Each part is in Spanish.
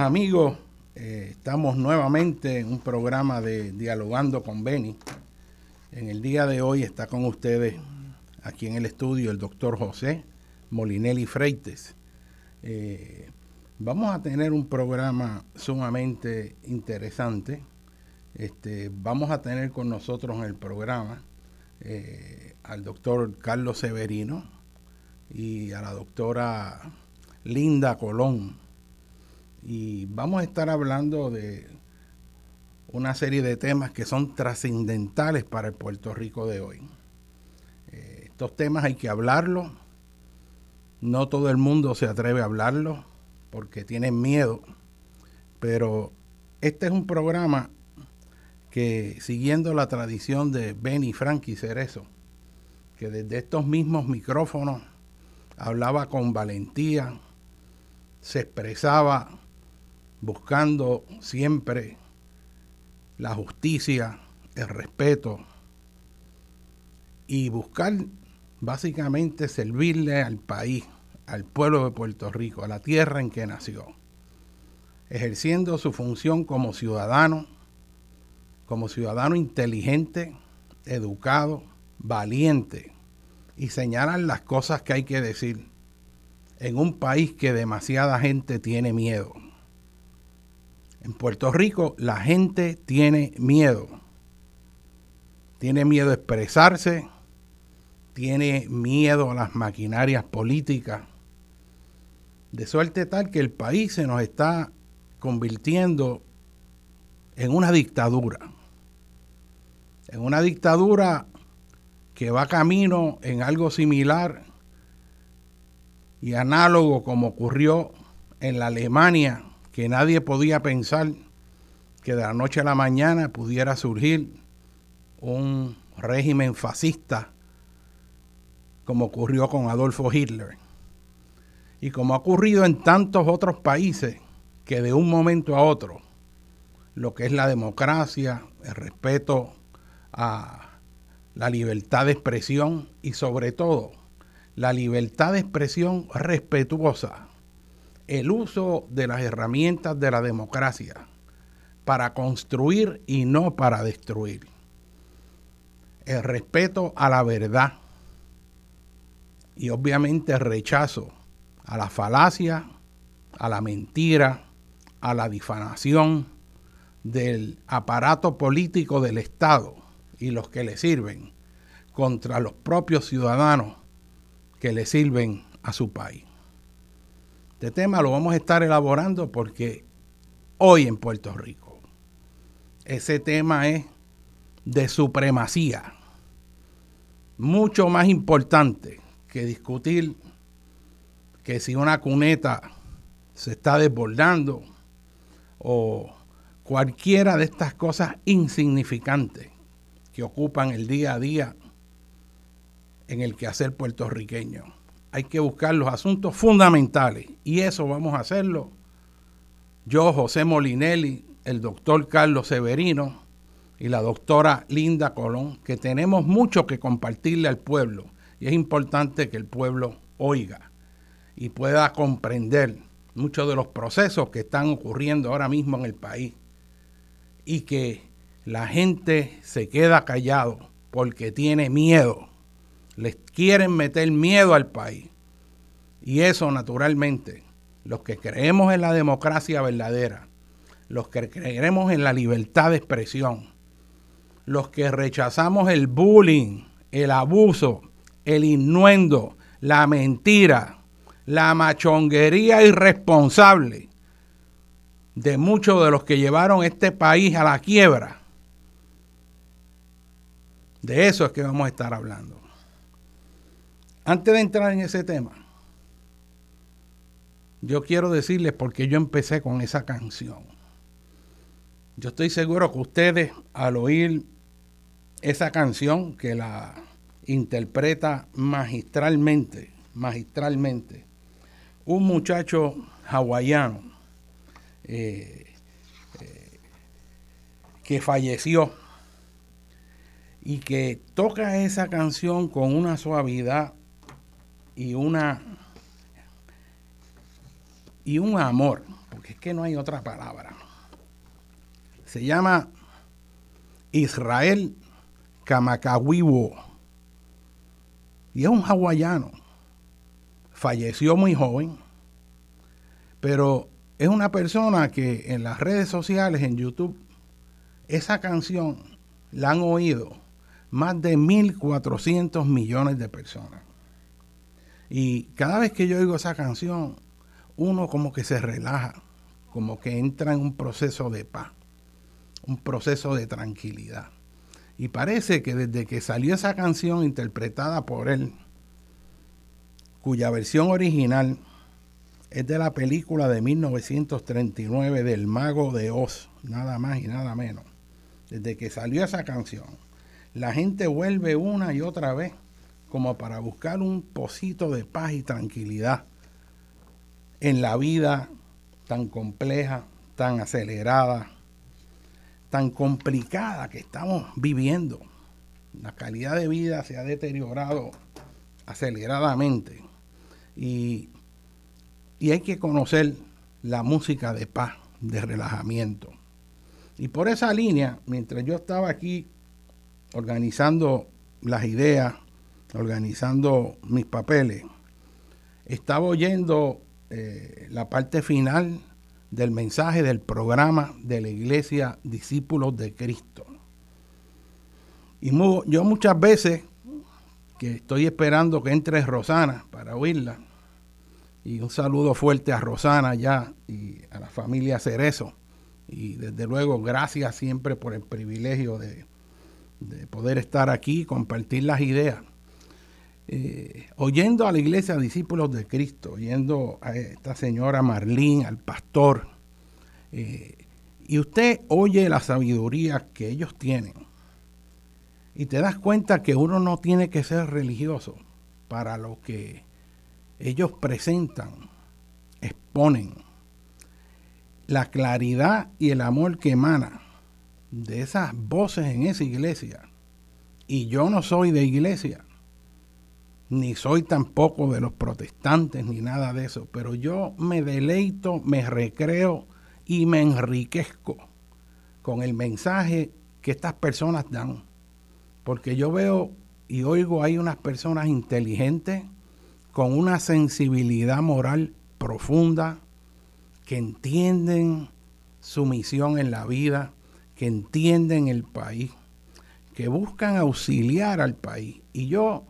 Amigos, Eh, estamos nuevamente en un programa de Dialogando con Beni. En el día de hoy está con ustedes aquí en el estudio el doctor José Molinelli Freites. Eh, vamos a tener un programa sumamente interesante. Este, vamos a tener con nosotros en el programa eh, al doctor Carlos Severino y a la doctora Linda Colón. Y vamos a estar hablando de una serie de temas que son trascendentales para el Puerto Rico de hoy. Eh, estos temas hay que hablarlos. No todo el mundo se atreve a hablarlos porque tienen miedo. Pero este es un programa que siguiendo la tradición de Benny Frankie Cerezo, que desde estos mismos micrófonos hablaba con valentía, se expresaba buscando siempre la justicia, el respeto y buscar básicamente servirle al país, al pueblo de Puerto Rico, a la tierra en que nació, ejerciendo su función como ciudadano, como ciudadano inteligente, educado, valiente y señalar las cosas que hay que decir en un país que demasiada gente tiene miedo. En Puerto Rico la gente tiene miedo. Tiene miedo a expresarse, tiene miedo a las maquinarias políticas. De suerte tal que el país se nos está convirtiendo en una dictadura. En una dictadura que va camino en algo similar y análogo como ocurrió en la Alemania que nadie podía pensar que de la noche a la mañana pudiera surgir un régimen fascista como ocurrió con Adolfo Hitler. Y como ha ocurrido en tantos otros países que de un momento a otro lo que es la democracia, el respeto a la libertad de expresión y sobre todo la libertad de expresión respetuosa el uso de las herramientas de la democracia para construir y no para destruir. El respeto a la verdad y obviamente el rechazo a la falacia, a la mentira, a la difamación del aparato político del Estado y los que le sirven, contra los propios ciudadanos que le sirven a su país. Este tema lo vamos a estar elaborando porque hoy en Puerto Rico ese tema es de supremacía, mucho más importante que discutir que si una cuneta se está desbordando o cualquiera de estas cosas insignificantes que ocupan el día a día en el quehacer puertorriqueño. Hay que buscar los asuntos fundamentales y eso vamos a hacerlo. Yo, José Molinelli, el doctor Carlos Severino y la doctora Linda Colón, que tenemos mucho que compartirle al pueblo y es importante que el pueblo oiga y pueda comprender muchos de los procesos que están ocurriendo ahora mismo en el país y que la gente se queda callado porque tiene miedo. Les quieren meter miedo al país. Y eso naturalmente, los que creemos en la democracia verdadera, los que creemos en la libertad de expresión, los que rechazamos el bullying, el abuso, el innuendo, la mentira, la machonguería irresponsable de muchos de los que llevaron este país a la quiebra. De eso es que vamos a estar hablando. Antes de entrar en ese tema, yo quiero decirles por qué yo empecé con esa canción. Yo estoy seguro que ustedes al oír esa canción que la interpreta magistralmente, magistralmente, un muchacho hawaiano eh, eh, que falleció y que toca esa canción con una suavidad y una y un amor, porque es que no hay otra palabra. Se llama Israel Kamakawiwo y es un hawaiano. Falleció muy joven, pero es una persona que en las redes sociales, en YouTube, esa canción la han oído más de 1.400 millones de personas. Y cada vez que yo oigo esa canción, uno como que se relaja, como que entra en un proceso de paz, un proceso de tranquilidad. Y parece que desde que salió esa canción interpretada por él, cuya versión original es de la película de 1939 del Mago de Oz, nada más y nada menos. Desde que salió esa canción, la gente vuelve una y otra vez como para buscar un pocito de paz y tranquilidad en la vida tan compleja, tan acelerada, tan complicada que estamos viviendo. La calidad de vida se ha deteriorado aceleradamente y, y hay que conocer la música de paz, de relajamiento. Y por esa línea, mientras yo estaba aquí organizando las ideas, organizando mis papeles, estaba oyendo eh, la parte final del mensaje del programa de la iglesia Discípulos de Cristo. Y yo muchas veces que estoy esperando que entre Rosana para oírla, y un saludo fuerte a Rosana ya y a la familia Cerezo. Y desde luego, gracias siempre por el privilegio de, poder estar aquí y compartir las ideas. Eh, oyendo a la iglesia discípulos de Cristo, oyendo a esta señora Marlín, al pastor, eh, y usted oye la sabiduría que ellos tienen, y te das cuenta que uno no tiene que ser religioso para lo que ellos presentan, exponen. La claridad y el amor que emana de esas voces en esa iglesia. Y yo no soy de iglesia, ni soy tampoco de los protestantes, ni nada de eso, pero yo me deleito, me recreo y me enriquezco con el mensaje que estas personas dan. Porque yo veo y oigo hay unas personas inteligentes, con una sensibilidad moral profunda, que entienden su misión en la vida, que entienden el país, que buscan auxiliar al país. Y yo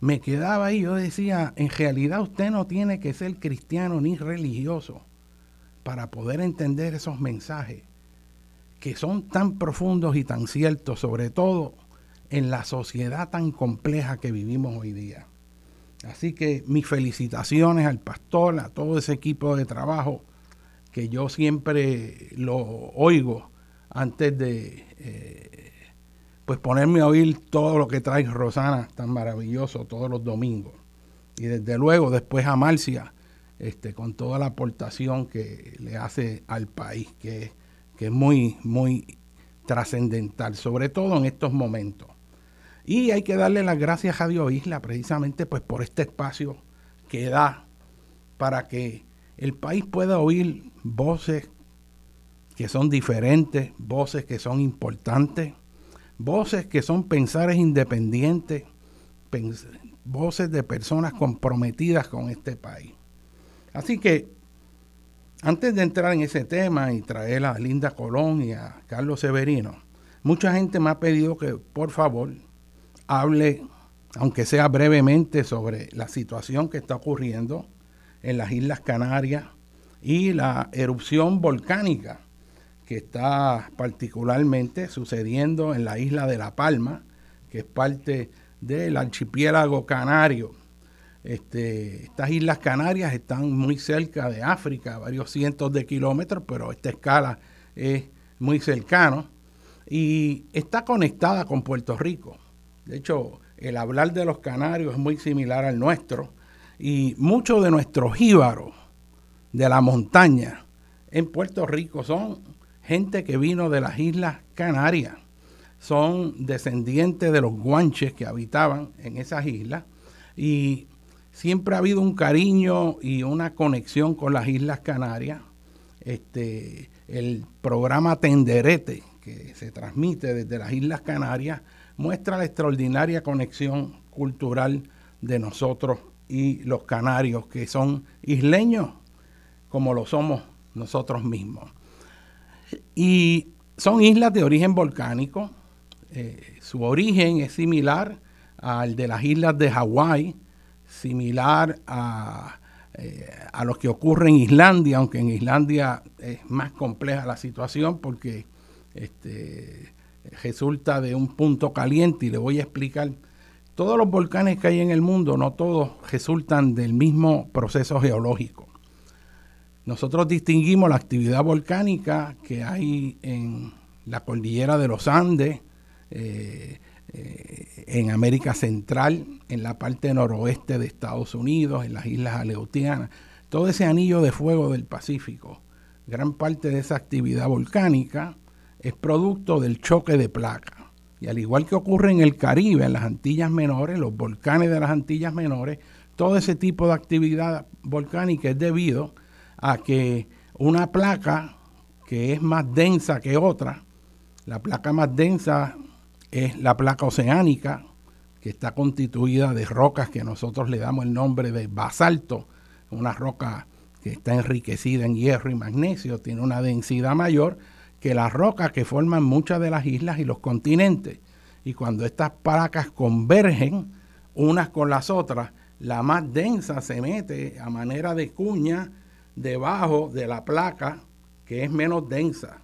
me quedaba ahí, yo decía, en realidad usted no tiene que ser cristiano ni religioso para poder entender esos mensajes que son tan profundos y tan ciertos, sobre todo en la sociedad tan compleja que vivimos hoy día. Así que mis felicitaciones al pastor, a todo ese equipo de trabajo que yo siempre lo oigo antes de eh, pues ponerme a oír todo lo que trae Rosana tan maravilloso todos los domingos. Y desde luego después a Marcia, este, con toda la aportación que le hace al país, que, que es muy, muy trascendental, sobre todo en estos momentos. Y hay que darle las gracias a Dios Isla precisamente pues por este espacio que da para que el país pueda oír voces que son diferentes, voces que son importantes, voces que son pensares independientes, voces de personas comprometidas con este país. Así que antes de entrar en ese tema y traer a Linda Colón y a Carlos Severino, mucha gente me ha pedido que por favor hable, aunque sea brevemente, sobre la situación que está ocurriendo en las Islas Canarias y la erupción volcánica que está particularmente sucediendo en la isla de La Palma, que es parte del archipiélago canario. Este, estas islas canarias están muy cerca de África, varios cientos de kilómetros, pero esta escala es muy cercano y está conectada con Puerto Rico. De hecho, el hablar de los canarios es muy similar al nuestro y muchos de nuestros jíbaros de la montaña en Puerto Rico son gente que vino de las Islas Canarias. Son descendientes de los guanches que habitaban en esas islas y siempre ha habido un cariño y una conexión con las Islas Canarias. Este, el programa Tenderete, que se transmite desde las Islas Canarias, muestra la extraordinaria conexión cultural de nosotros y los canarios, que son isleños como lo somos nosotros mismos. Y son islas de origen volcánico. Eh, su origen es similar al de las islas de Hawái, similar a, eh, a lo que ocurre en Islandia, aunque en Islandia es más compleja la situación porque este, resulta de un punto caliente y le voy a explicar. Todos los volcanes que hay en el mundo, no todos resultan del mismo proceso geológico. Nosotros distinguimos la actividad volcánica que hay en la cordillera de los Andes, eh, eh, en América Central, en la parte noroeste de Estados Unidos, en las islas Aleutianas, todo ese anillo de fuego del Pacífico. Gran parte de esa actividad volcánica es producto del choque de placas. Y al igual que ocurre en el Caribe, en las Antillas Menores, los volcanes de las Antillas Menores, todo ese tipo de actividad volcánica es debido que una placa que es más densa que otra, la placa más densa es la placa oceánica, que está constituida de rocas que nosotros le damos el nombre de basalto, una roca que está enriquecida en hierro y magnesio, tiene una densidad mayor, que las rocas que forman muchas de las islas y los continentes. Y cuando estas placas convergen unas con las otras, la más densa se mete a manera de cuña debajo de la placa que es menos densa.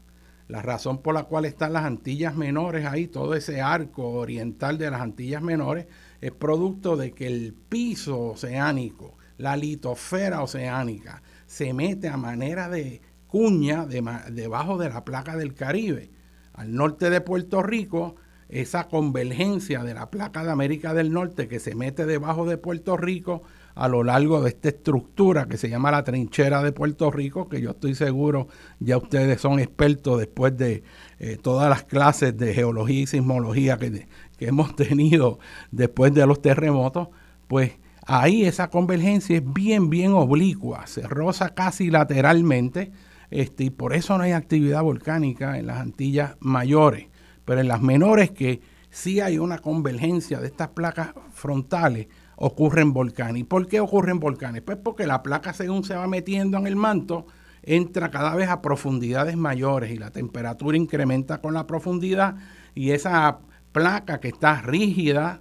La razón por la cual están las Antillas Menores ahí, todo ese arco oriental de las Antillas Menores, es producto de que el piso oceánico, la litosfera oceánica, se mete a manera de cuña debajo de la placa del Caribe. Al norte de Puerto Rico, esa convergencia de la placa de América del Norte que se mete debajo de Puerto Rico a lo largo de esta estructura que se llama la trinchera de Puerto Rico, que yo estoy seguro ya ustedes son expertos después de eh, todas las clases de geología y sismología que, que hemos tenido después de los terremotos, pues ahí esa convergencia es bien, bien oblicua, se roza casi lateralmente este, y por eso no hay actividad volcánica en las Antillas mayores, pero en las menores que sí hay una convergencia de estas placas frontales, ocurren volcanes. ¿Y por qué ocurren volcanes? Pues porque la placa según se va metiendo en el manto, entra cada vez a profundidades mayores y la temperatura incrementa con la profundidad y esa placa que está rígida,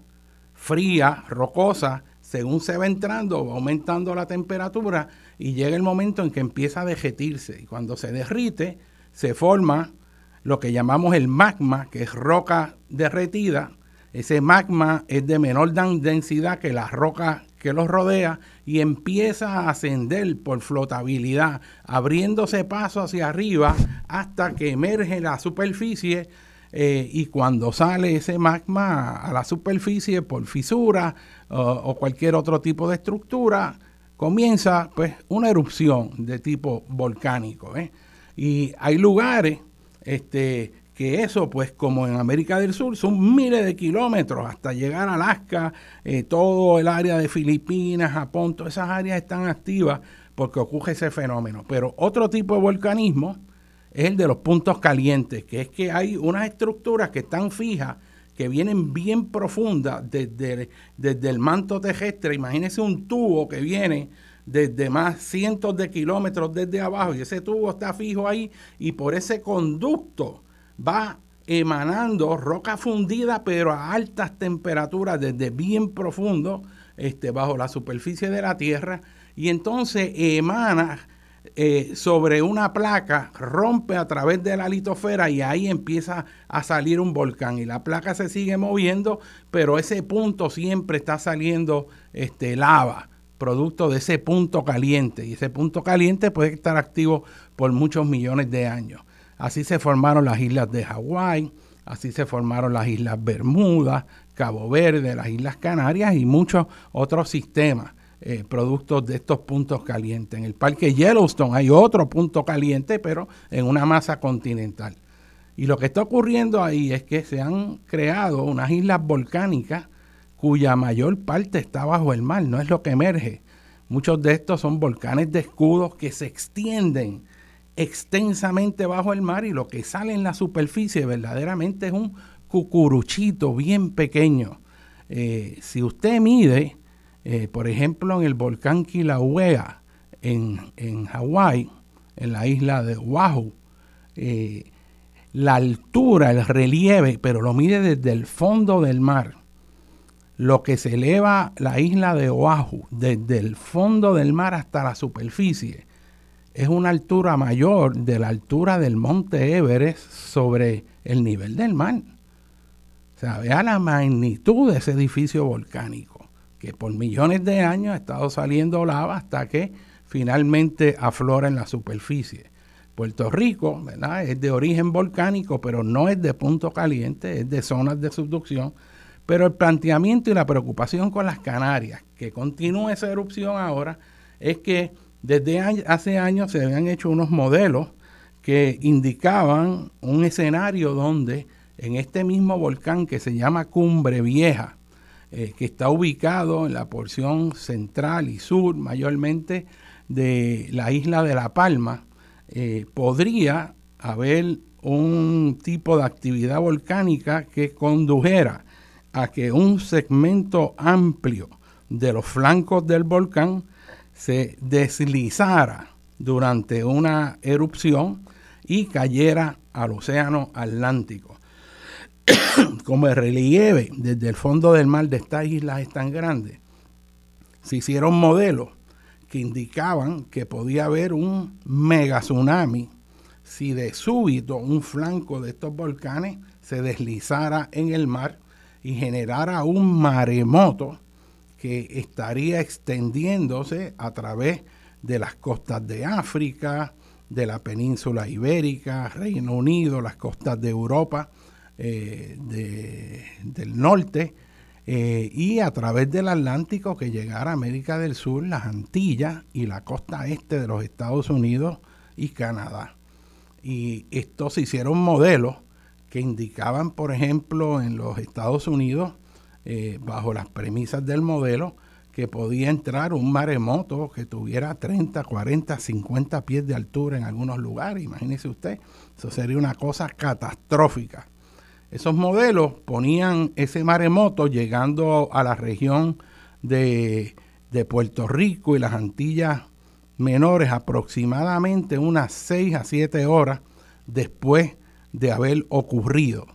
fría, rocosa, según se va entrando, va aumentando la temperatura y llega el momento en que empieza a derretirse. Y cuando se derrite, se forma lo que llamamos el magma, que es roca derretida. Ese magma es de menor densidad que la roca que los rodea y empieza a ascender por flotabilidad, abriéndose paso hacia arriba hasta que emerge la superficie eh, y cuando sale ese magma a la superficie por fisura o cualquier otro tipo de estructura, comienza pues una erupción de tipo volcánico. ¿eh? Y hay lugares este, que eso, pues como en América del Sur, son miles de kilómetros hasta llegar a Alaska, eh, todo el área de Filipinas, Japón, todas esas áreas están activas porque ocurre ese fenómeno. Pero otro tipo de volcanismo, es el de los puntos calientes, que es que hay unas estructuras que están fijas, que vienen bien profundas desde, desde el manto terrestre. Imagínense un tubo que viene desde más cientos de kilómetros desde abajo y ese tubo está fijo ahí y por ese conducto va emanando roca fundida pero a altas temperaturas desde bien profundo este, bajo la superficie de la Tierra y entonces emana eh, sobre una placa, rompe a través de la litosfera y ahí empieza a salir un volcán. Y la placa se sigue moviendo, pero ese punto siempre está saliendo este, lava, producto de ese punto caliente. Y ese punto caliente puede estar activo por muchos millones de años. Así se formaron las islas de Hawái, así se formaron las islas Bermuda, Cabo Verde, las Islas Canarias y muchos otros sistemas eh, productos de estos puntos calientes. En el parque Yellowstone hay otro punto caliente, pero en una masa continental. Y lo que está ocurriendo ahí es que se han creado unas islas volcánicas cuya mayor parte está bajo el mar, no es lo que emerge. Muchos de estos son volcanes de escudos que se extienden extensamente bajo el mar y lo que sale en la superficie verdaderamente es un cucuruchito bien pequeño. Eh, si usted mide eh, por ejemplo, en el volcán Kilauea, en, en Hawái, en la isla de Oahu, eh, la altura, el relieve, pero lo mide desde el fondo del mar. Lo que se eleva la isla de Oahu desde el fondo del mar hasta la superficie es una altura mayor de la altura del monte Everest sobre el nivel del mar. O sea, vea la magnitud de ese edificio volcánico que por millones de años ha estado saliendo lava hasta que finalmente aflora en la superficie. Puerto Rico ¿verdad? es de origen volcánico, pero no es de punto caliente, es de zonas de subducción. Pero el planteamiento y la preocupación con las Canarias, que continúa esa erupción ahora, es que desde hace años se habían hecho unos modelos que indicaban un escenario donde en este mismo volcán que se llama Cumbre Vieja, eh, que está ubicado en la porción central y sur mayormente de la isla de La Palma, eh, podría haber un tipo de actividad volcánica que condujera a que un segmento amplio de los flancos del volcán se deslizara durante una erupción y cayera al océano Atlántico. como el relieve desde el fondo del mar de estas islas es tan grande, se hicieron modelos que indicaban que podía haber un mega tsunami si de súbito un flanco de estos volcanes se deslizara en el mar y generara un maremoto que estaría extendiéndose a través de las costas de África, de la península ibérica, Reino Unido, las costas de Europa eh, del norte eh, y a través del Atlántico que llegara a América del Sur, las Antillas y la costa este de los Estados Unidos y Canadá. Y estos hicieron modelos que indicaban, por ejemplo, en los Estados Unidos, eh, bajo las premisas del modelo, que podía entrar un maremoto que tuviera 30, 40, 50 pies de altura en algunos lugares. Imagínese usted, eso sería una cosa catastrófica. Esos modelos ponían ese maremoto llegando a la región de, Puerto Rico y las Antillas menores aproximadamente unas 6 a 7 horas después de haber ocurrido.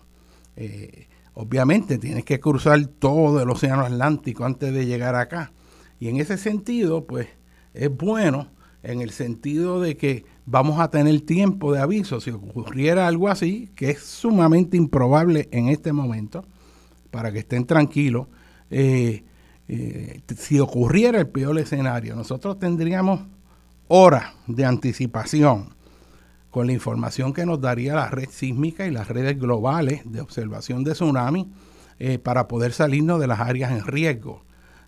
Eh, obviamente tienes que cruzar todo el océano Atlántico antes de llegar acá. Y en ese sentido, pues es bueno en el sentido de que vamos a tener tiempo de aviso si ocurriera algo así, que es sumamente improbable en este momento, para que estén tranquilos. Eh, eh, si ocurriera el peor escenario, nosotros tendríamos horas de anticipación con la información que nos daría la red sísmica y las redes globales de observación de tsunami eh, para poder salirnos de las áreas en riesgo.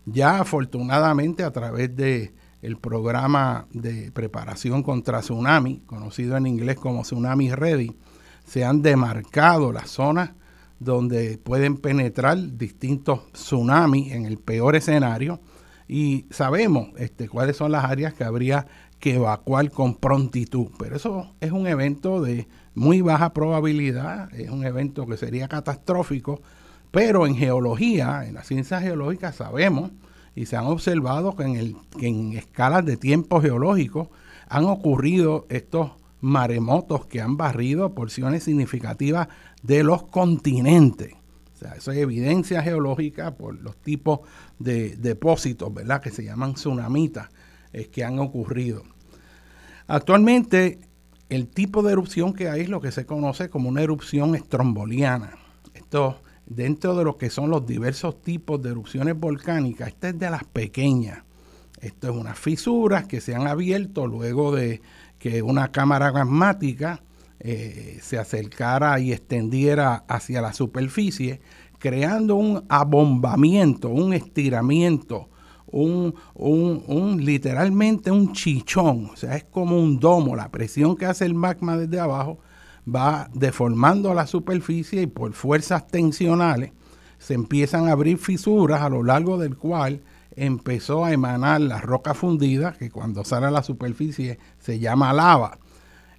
Ya afortunadamente a través de el programa de preparación contra tsunami, conocido en inglés como Tsunami Ready, se han demarcado las zonas donde pueden penetrar distintos tsunamis en el peor escenario y sabemos este, cuáles son las áreas que habría que evacuar con prontitud. Pero eso es un evento de muy baja probabilidad, es un evento que sería catastrófico, pero en geología, en la ciencia geológica sabemos y se han observado que en, el, que en escalas de tiempo geológico han ocurrido estos maremotos que han barrido porciones significativas de los continentes. O sea, eso es evidencia geológica por los tipos de depósitos, ¿verdad? Que se llaman tsunamitas, es que han ocurrido. Actualmente, el tipo de erupción que hay es lo que se conoce como una erupción estromboliana. Esto, dentro de lo que son los diversos tipos de erupciones volcánicas, esta es de las pequeñas. Esto es unas fisuras que se han abierto luego de que una cámara gasmática eh, se acercara y extendiera hacia la superficie, creando un abombamiento, un estiramiento, un, un, literalmente un chichón, o sea, es como un domo, la presión que hace el magma desde abajo va deformando la superficie y por fuerzas tensionales se empiezan a abrir fisuras a lo largo del cual empezó a emanar la roca fundida, que cuando sale a la superficie se llama lava.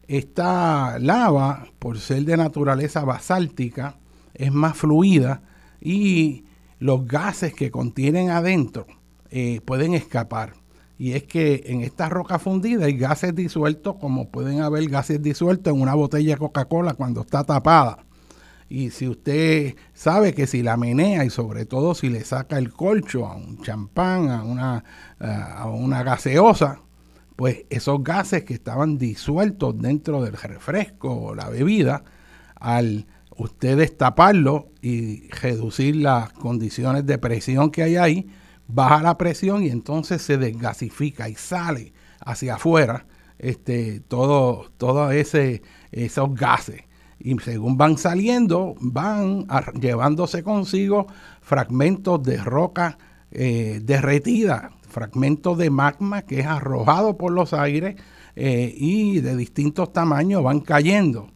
Esta lava, por ser de naturaleza basáltica, es más fluida y los gases que contienen adentro eh, pueden escapar. Y es que en esta roca fundida hay gases disueltos, como pueden haber gases disueltos en una botella de Coca-Cola cuando está tapada. Y si usted sabe que si la menea y sobre todo si le saca el colcho a un champán, a una, a una gaseosa, pues esos gases que estaban disueltos dentro del refresco o la bebida, al usted destaparlo y reducir las condiciones de presión que hay ahí, baja la presión y entonces se desgasifica y sale hacia afuera este, todo, todo ese, esos gases. Y según van saliendo, van llevándose consigo fragmentos de roca eh, derretida fragmentos de magma que es arrojado por los aires eh, y de distintos tamaños van cayendo.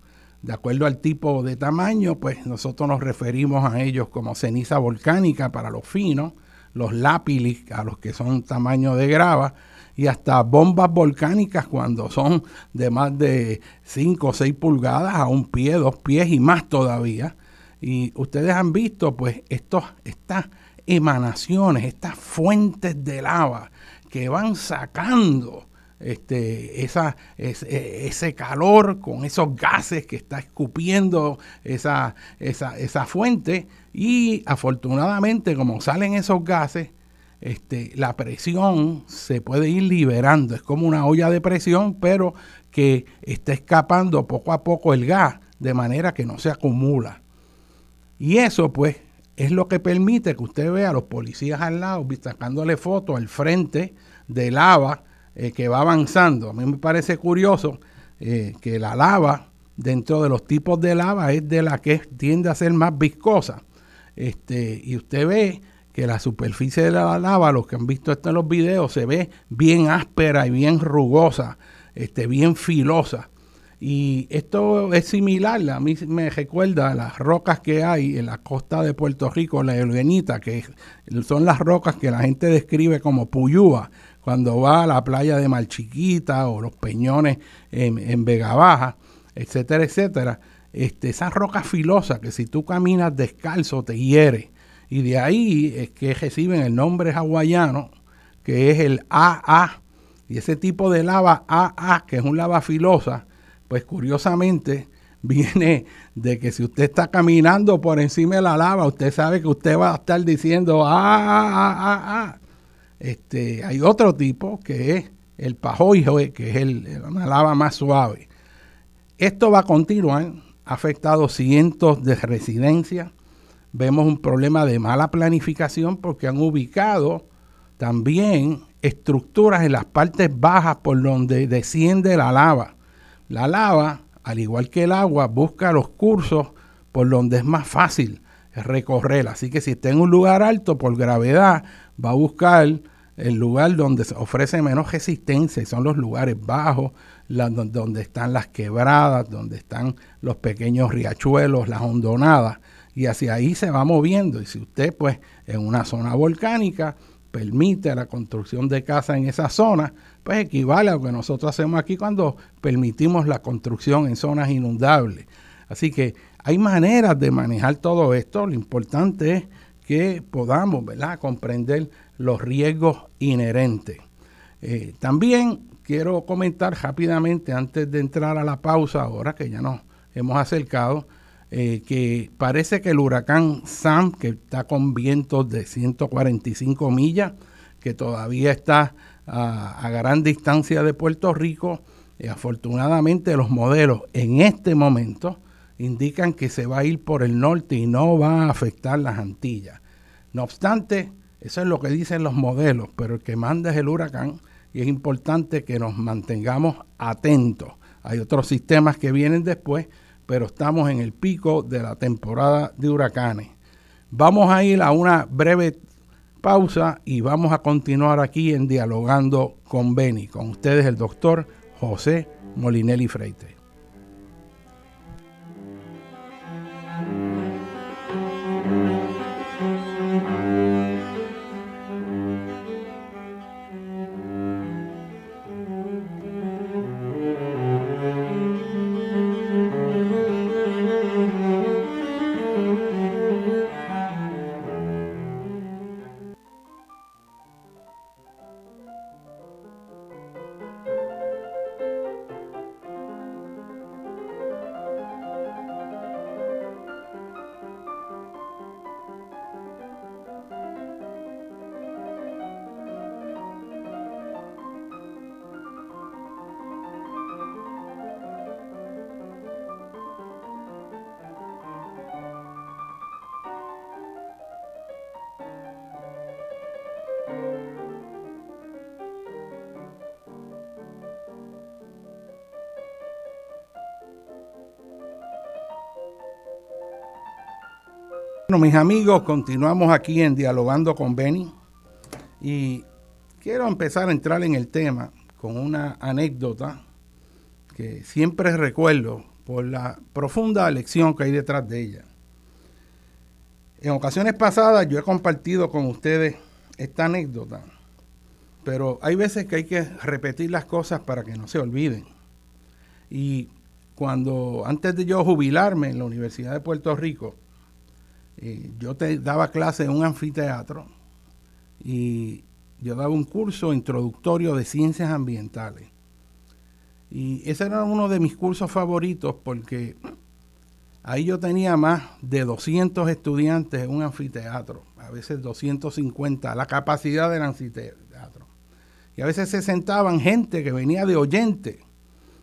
De acuerdo al tipo de tamaño, pues nosotros nos referimos a ellos como ceniza volcánica para los finos, los lápilis a los que son tamaño de grava, y hasta bombas volcánicas cuando son de más de 5 o 6 pulgadas a un pie, dos pies y más todavía. Y ustedes han visto pues estos, estas emanaciones, estas fuentes de lava que van sacando este, esa, ese, calor con esos gases que está escupiendo esa, esa, esa fuente y afortunadamente como salen esos gases, este, la presión se puede ir liberando, es como una olla de presión, pero que está escapando poco a poco el gas de manera que no se acumula. Y eso pues es lo que permite que usted vea a los policías al lado sacándole fotos al frente de lava eh, que va avanzando. A mí me parece curioso eh, que la lava, dentro de los tipos de lava, es de la que tiende a ser más viscosa. Este, y usted ve que la superficie de la lava, los que han visto esto en los videos, se ve bien áspera y bien rugosa, este, bien filosa. Y esto es similar, a mí me recuerda a las rocas que hay en la costa de Puerto Rico, la Elvenita, que son las rocas que la gente describe como puyúa, cuando va a la playa de Malchiquita o los peñones en, Vega Baja, etcétera, etcétera. Este, esas rocas filosas que si tú caminas descalzo te hiere. Y de ahí es que reciben el nombre hawaiano, que es el AA. Y ese tipo de lava AA, que es un lava filosa, pues curiosamente viene de que si usted está caminando por encima de la lava, usted sabe que usted va a estar diciendo, ah, ah, ah, ah. ah". Este, hay otro tipo que es el pajoy, que es el, una lava más suave. Esto va a continuar, ha afectado cientos de residencias. Vemos un problema de mala planificación porque han ubicado también estructuras en las partes bajas por donde desciende la lava. La lava, al igual que el agua, busca los cursos por donde es más fácil recorrer. Así que si está en un lugar alto por gravedad, va a buscar el lugar donde se ofrece menos resistencia y son los lugares bajos, donde están las quebradas, donde están los pequeños riachuelos, las hondonadas, y hacia ahí se va moviendo. Y si usted, pues, en una zona volcánica, permite la construcción de casas en esa zona, pues equivale a lo que nosotros hacemos aquí cuando permitimos la construcción en zonas inundables. Así que hay maneras de manejar todo esto. Lo importante es que podamos ¿verdad? comprender los riesgos inherentes. Eh, también quiero comentar rápidamente, antes de entrar a la pausa, ahora que ya nos hemos acercado, eh, que parece que el huracán Sam, que está con vientos de 145 millas, que todavía está a, gran distancia de Puerto Rico, y afortunadamente los modelos en este momento indican que se va a ir por el norte y no va a afectar las Antillas. No obstante, eso es lo que dicen los modelos, pero el que manda es el huracán y es importante que nos mantengamos atentos. Hay otros sistemas que vienen después, pero estamos en el pico de la temporada de huracanes. Vamos a ir a una breve pausa y vamos a continuar aquí en Dialogando con Beni. Con ustedes el doctor José Molinelli Freite. Bueno, mis amigos, continuamos aquí en Dialogando con Benny y quiero empezar a entrar en el tema con una anécdota que siempre recuerdo por la profunda lección que hay detrás de ella. En ocasiones pasadas yo he compartido con ustedes esta anécdota, pero hay veces que hay que repetir las cosas para que no se olviden. Y cuando antes de yo jubilarme en la Universidad de Puerto Rico, yo te daba clase en un anfiteatro y yo daba un curso introductorio de ciencias ambientales. Y ese era uno de mis cursos favoritos porque ahí yo tenía más de 200 estudiantes en un anfiteatro, a veces 250, la capacidad del anfiteatro. Y a veces se sentaban gente que venía de oyente,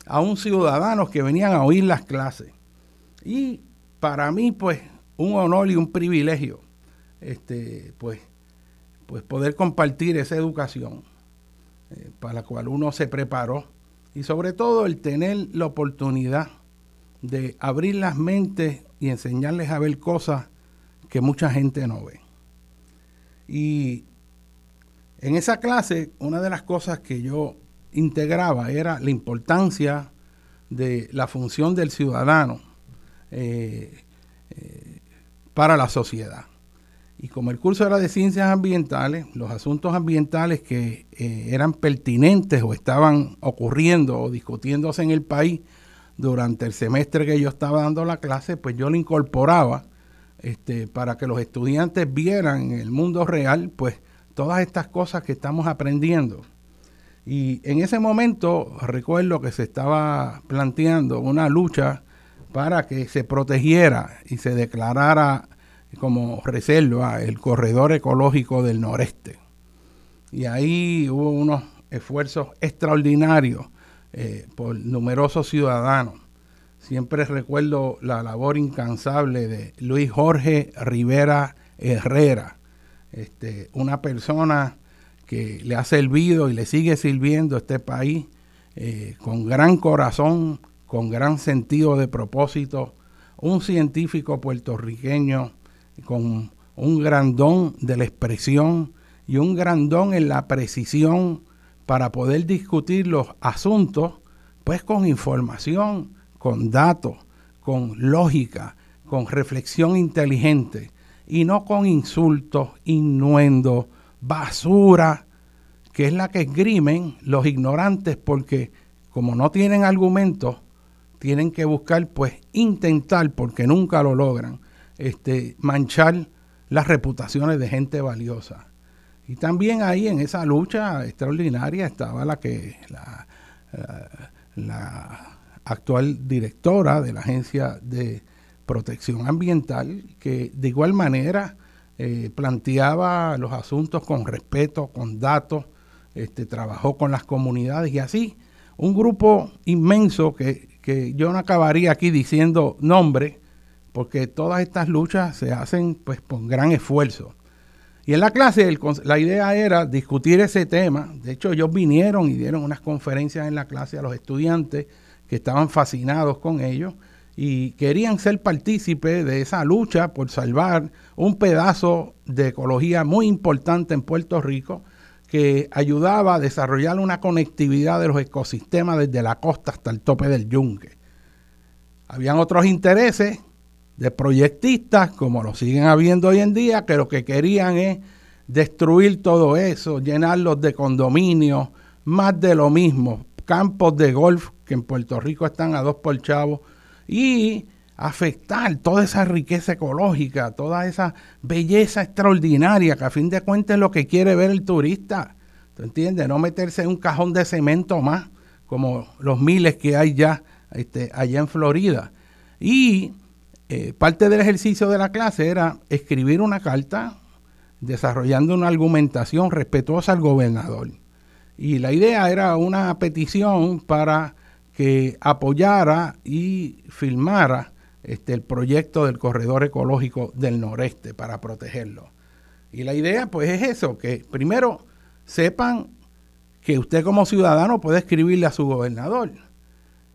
aún ciudadanos que venían a oír las clases. Y para mí, pues, un honor y un privilegio este, pues, pues poder compartir esa educación eh, para la cual uno se preparó y sobre todo el tener la oportunidad de abrir las mentes y enseñarles a ver cosas que mucha gente no ve. Y en esa clase, una de las cosas que yo integraba era la importancia de la función del ciudadano. Eh, eh, para la sociedad. Y como el curso era de ciencias ambientales, los asuntos ambientales que eh, eran pertinentes o estaban ocurriendo o discutiéndose en el país durante el semestre que yo estaba dando la clase, pues yo lo incorporaba este, para que los estudiantes vieran en el mundo real, pues todas estas cosas que estamos aprendiendo. Y en ese momento recuerdo que se estaba planteando una lucha para que se protegiera y se declarara como reserva el corredor ecológico del noreste. Y ahí hubo unos esfuerzos extraordinarios eh, por numerosos ciudadanos. Siempre recuerdo la labor incansable de Luis Jorge Rivera Herrera, este, una persona que le ha servido y le sigue sirviendo a este país eh, con gran corazón, con gran sentido de propósito, un científico puertorriqueño con un grandón de la expresión y un grandón en la precisión para poder discutir los asuntos, pues con información, con datos, con lógica, con reflexión inteligente y no con insultos, innuendos, basura, que es la que esgrimen los ignorantes porque como no tienen argumentos, tienen que buscar, pues intentar, porque nunca lo logran, este, manchar las reputaciones de gente valiosa. Y también ahí en esa lucha extraordinaria estaba la que la, la actual directora de la Agencia de Protección Ambiental, que de igual manera eh, planteaba los asuntos con respeto, con datos, este, trabajó con las comunidades y así un grupo inmenso que, que yo no acabaría aquí diciendo nombre, porque todas estas luchas se hacen pues con gran esfuerzo. Y en la clase la idea era discutir ese tema. De hecho, ellos vinieron y dieron unas conferencias en la clase a los estudiantes que estaban fascinados con ellos y querían ser partícipes de esa lucha por salvar un pedazo de ecología muy importante en Puerto Rico que ayudaba a desarrollar una conectividad de los ecosistemas desde la costa hasta el tope del yunque. Habían otros intereses de proyectistas, como lo siguen habiendo hoy en día, que lo que querían es destruir todo eso, llenarlos de condominios, más de lo mismo, campos de golf que en Puerto Rico están a dos por chavo, y afectar toda esa riqueza ecológica, toda esa belleza extraordinaria que a fin de cuentas es lo que quiere ver el turista. ¿Tú entiendes? No meterse en un cajón de cemento más, como los miles que hay ya este, allá en Florida. Y eh, parte del ejercicio de la clase era escribir una carta desarrollando una argumentación respetuosa al gobernador. Y la idea era una petición para que apoyara y firmara este, el proyecto del corredor ecológico del noreste para protegerlo. Y la idea pues es eso, que primero sepan que usted como ciudadano puede escribirle a su gobernador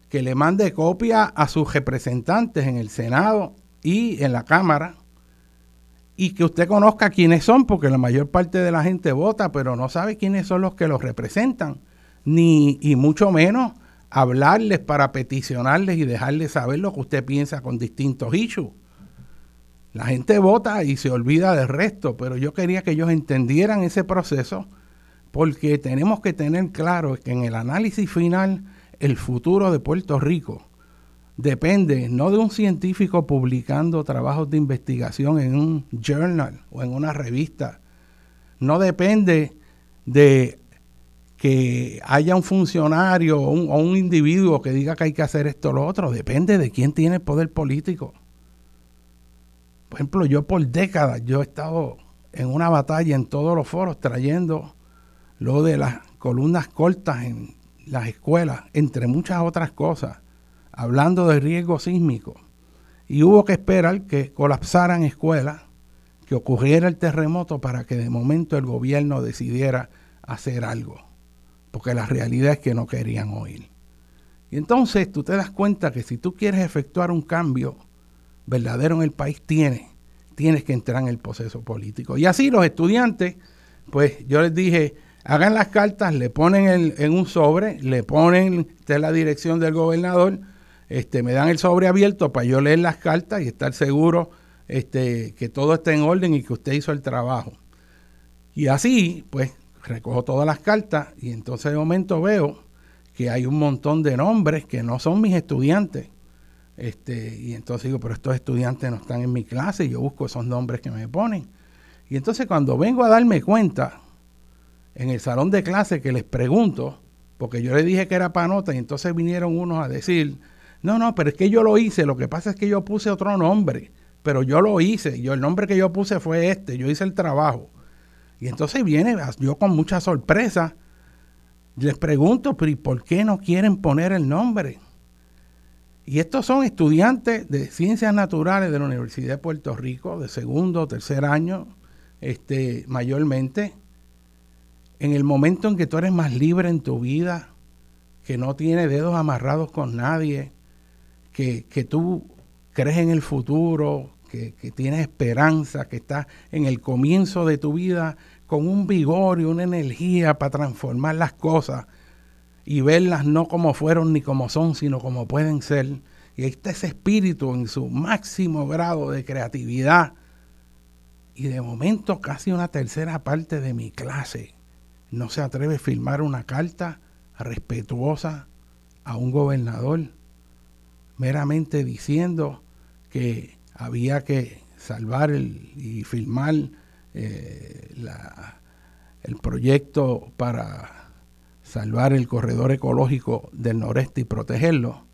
que le mande copia a sus representantes en el Senado y en la Cámara y que usted conozca quiénes son, porque la mayor parte de la gente vota, pero no sabe quiénes son los que los representan, ni y mucho menos hablarles para peticionarles y dejarles saber lo que usted piensa con distintos issues. La gente vota y se olvida del resto, pero yo quería que ellos entendieran ese proceso porque tenemos que tener claro que en el análisis final el futuro de Puerto Rico depende no de un científico publicando trabajos de investigación en un journal o en una revista, no depende de que haya un funcionario o un, individuo que diga que hay que hacer esto o lo otro, depende de quién tiene el poder político. Por ejemplo, yo por décadas, yo he estado en una batalla en todos los foros trayendo lo de las columnas cortas en las escuelas, entre muchas otras cosas, hablando de riesgo sísmico. Y hubo que esperar que colapsaran escuelas, que ocurriera el terremoto para que de momento el gobierno decidiera hacer algo. Porque la realidad es que no querían oír. Y entonces tú te das cuenta que si tú quieres efectuar un cambio verdadero en el país, tienes, tienes que entrar en el proceso político. Y así los estudiantes, pues yo les dije, hagan las cartas, le ponen en un sobre, le ponen la dirección del gobernador, este, me dan el sobre abierto para yo leer las cartas y estar seguro este, que todo esté en orden y que usted hizo el trabajo. Y así, pues, recojo todas las cartas y entonces de momento veo que hay un montón de nombres que no son mis estudiantes. Este, y entonces digo, pero estos estudiantes no están en mi clase y yo busco esos nombres que me ponen. Y entonces cuando vengo a darme cuenta, en el salón de clase que les pregunto, porque yo les dije que era para nota y entonces vinieron unos a decir, No, no, pero es que yo lo hice, lo que pasa es que yo puse otro nombre, pero yo lo hice, yo el nombre que yo puse fue este, yo hice el trabajo. Y entonces viene, yo con mucha sorpresa, les pregunto, pero ¿y por qué no quieren poner el nombre? Y estos son estudiantes de ciencias naturales de la Universidad de Puerto Rico, de segundo o tercer año, este, mayormente. En el momento en que tú eres más libre en tu vida, que no tienes dedos amarrados con nadie, que, tú crees en el futuro, que, que, tienes esperanza, que estás en el comienzo de tu vida con un vigor y una energía para transformar las cosas y verlas no como fueron ni como son, sino como pueden ser. Y ahí está ese espíritu en su máximo grado de creatividad. Y de momento casi una tercera parte de mi clase no se atreve a firmar una carta respetuosa a un gobernador, meramente diciendo que había que salvar el, y firmar eh, el proyecto para salvar el corredor ecológico del noreste y protegerlo.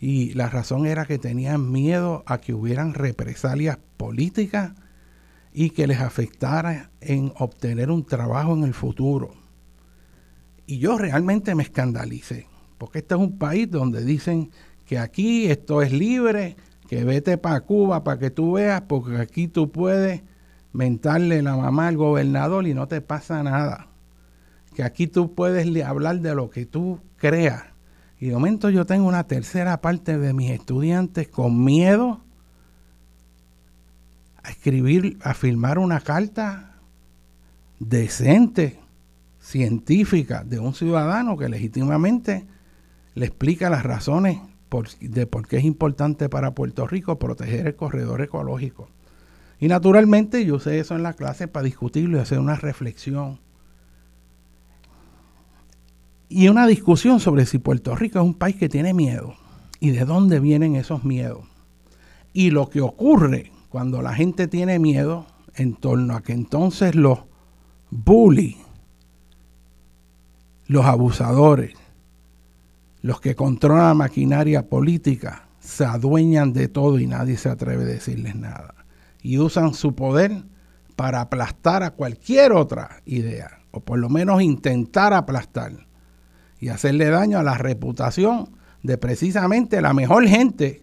Y la razón era que tenían miedo a que hubieran represalias políticas y que les afectara en obtener un trabajo en el futuro. Y yo realmente me escandalicé, porque este es un país donde dicen que aquí esto es libre, que vete para Cuba para que tú veas, porque aquí tú puedes mentarle la mamá al gobernador y no te pasa nada. Que aquí tú puedes hablar de lo que tú creas. Y de momento yo tengo una tercera parte de mis estudiantes con miedo a escribir, a firmar una carta decente, científica, de un ciudadano que legítimamente le explica las razones de por qué es importante para Puerto Rico proteger el corredor ecológico. Y naturalmente yo usé eso en la clase para discutirlo y hacer una reflexión. Y una discusión sobre si Puerto Rico es un país que tiene miedo y de dónde vienen esos miedos. Y lo que ocurre cuando la gente tiene miedo en torno a que entonces los bullies, los abusadores, los que controlan la maquinaria política, se adueñan de todo y nadie se atreve a decirles nada y usan su poder para aplastar a cualquier otra idea, o por lo menos intentar aplastar y hacerle daño a la reputación de precisamente la mejor gente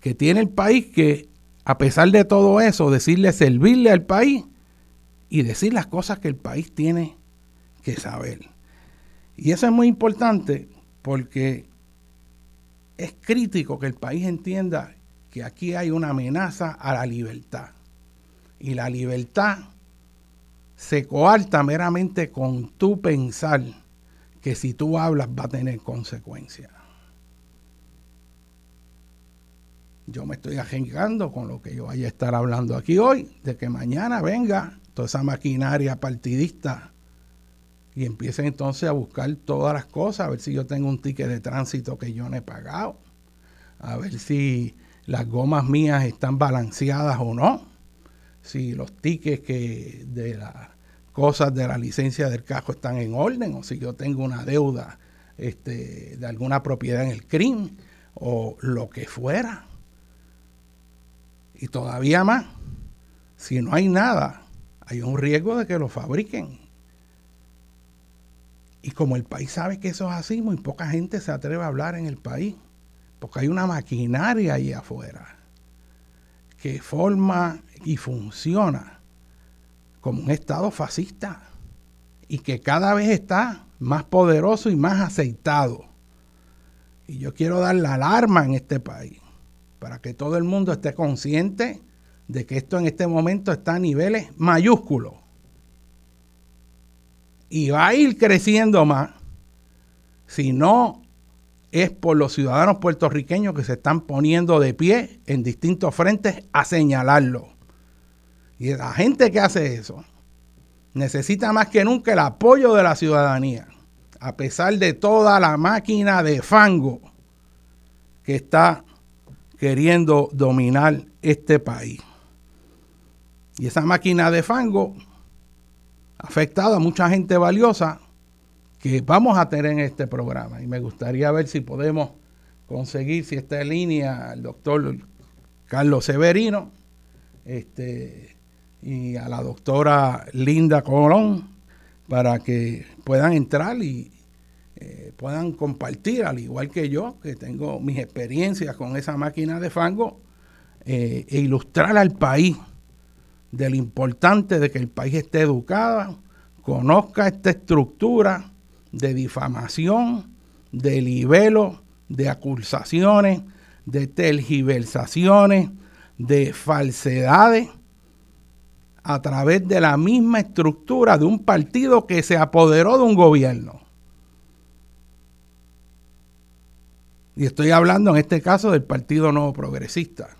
que tiene el país, que a pesar de todo eso, decirle servirle al país y decir las cosas que el país tiene que saber. Y eso es muy importante porque es crítico que el país entienda que aquí hay una amenaza a la libertad. Y la libertad se coarta meramente con tu pensar que si tú hablas va a tener consecuencias. Yo me estoy arriesgando con lo que yo vaya a estar hablando aquí hoy, de que mañana venga toda esa maquinaria partidista y empiece entonces a buscar todas las cosas, a ver si yo tengo un ticket de tránsito que yo no he pagado, a ver si las gomas mías están balanceadas o no, si los tickets que de las cosas de la licencia del casco están en orden o si yo tengo una deuda este, de alguna propiedad en el crimen o lo que fuera. Y todavía más, si no hay nada, hay un riesgo de que lo fabriquen. Y como el país sabe que eso es así, muy poca gente se atreve a hablar en el país porque hay una maquinaria ahí afuera que forma y funciona como un Estado fascista y que cada vez está más poderoso y más aceitado. Y yo quiero dar la alarma en este país para que todo el mundo esté consciente de que esto en este momento está a niveles mayúsculos. Y va a ir creciendo más si no es por los ciudadanos puertorriqueños que se están poniendo de pie en distintos frentes a señalarlo. Y la gente que hace eso necesita más que nunca el apoyo de la ciudadanía, a pesar de toda la máquina de fango que está queriendo dominar este país. Y esa máquina de fango afectado a mucha gente valiosa que vamos a tener en este programa. Y me gustaría ver si podemos conseguir, si está en línea, al doctor Carlos Severino este, y a la doctora Linda Colón para que puedan entrar y eh, puedan compartir, al igual que yo, que tengo mis experiencias con esa máquina de fango, eh, e ilustrar al país de lo importante de que el país esté educado, conozca esta estructura de difamación, de libelo, de acusaciones, de tergiversaciones, de falsedades a través de la misma estructura de un partido que se apoderó de un gobierno. Y estoy hablando en este caso del Partido Nuevo Progresista,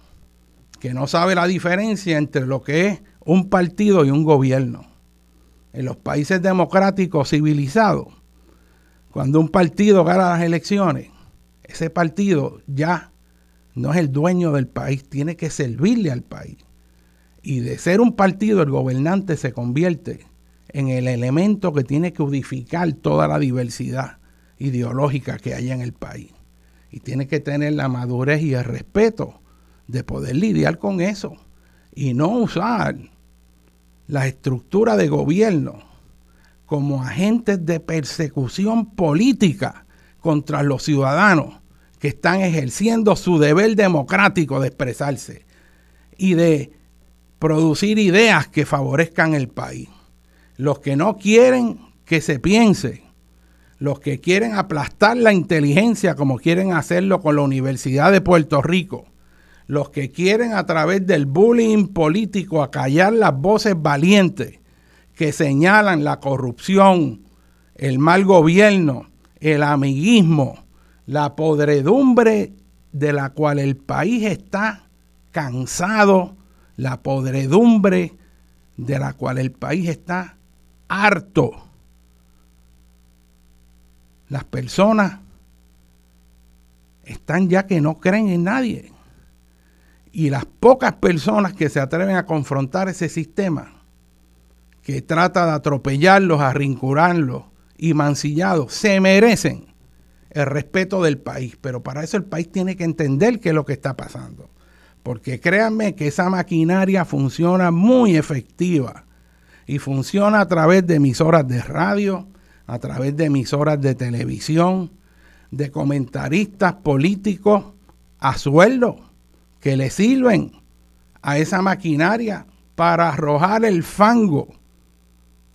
que no sabe la diferencia entre lo que es un partido y un gobierno. En los países democráticos civilizados, cuando un partido gana las elecciones, ese partido ya no es el dueño del país, tiene que servirle al país. Y de ser un partido, el gobernante se convierte en el elemento que tiene que unificar toda la diversidad ideológica que hay en el país. Y tiene que tener la madurez y el respeto de poder lidiar con eso y no usar la estructura de gobierno como agentes de persecución política contra los ciudadanos que están ejerciendo su deber democrático de expresarse y de producir ideas que favorezcan el país. Los que no quieren que se piense, los que quieren aplastar la inteligencia como quieren hacerlo con la Universidad de Puerto Rico, los que quieren a través del bullying político acallar las voces valientes que señalan la corrupción, el mal gobierno, el amiguismo, la podredumbre de la cual el país está cansado, la podredumbre de la cual el país está harto. Las personas están ya que no creen en nadie. Y las pocas personas que se atreven a confrontar ese sistema, que trata de atropellarlos, arrinconarlos y mancillarlos, se merecen el respeto del país. Pero para eso el país tiene que entender qué es lo que está pasando. Porque créanme que esa maquinaria funciona muy efectiva y funciona a través de emisoras de radio, a través de emisoras de televisión, de comentaristas políticos a sueldo que le sirven a esa maquinaria para arrojar el fango,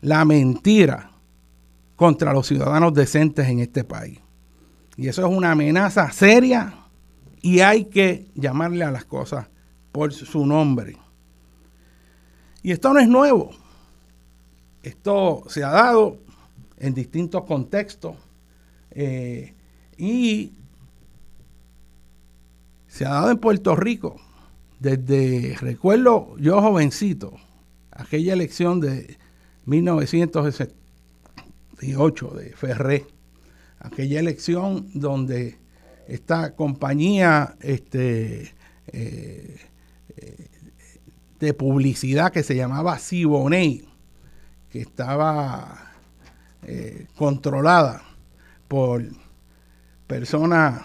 la mentira contra los ciudadanos decentes en este país. Y eso es una amenaza seria y hay que llamarle a las cosas por su nombre. Y esto no es nuevo. Esto se ha dado en distintos contextos eh, y se ha dado en Puerto Rico desde, recuerdo yo jovencito, aquella elección de 1968 de Ferré, aquella elección donde esta compañía este, eh, de publicidad que se llamaba Siboney, que estaba eh, controlada por personas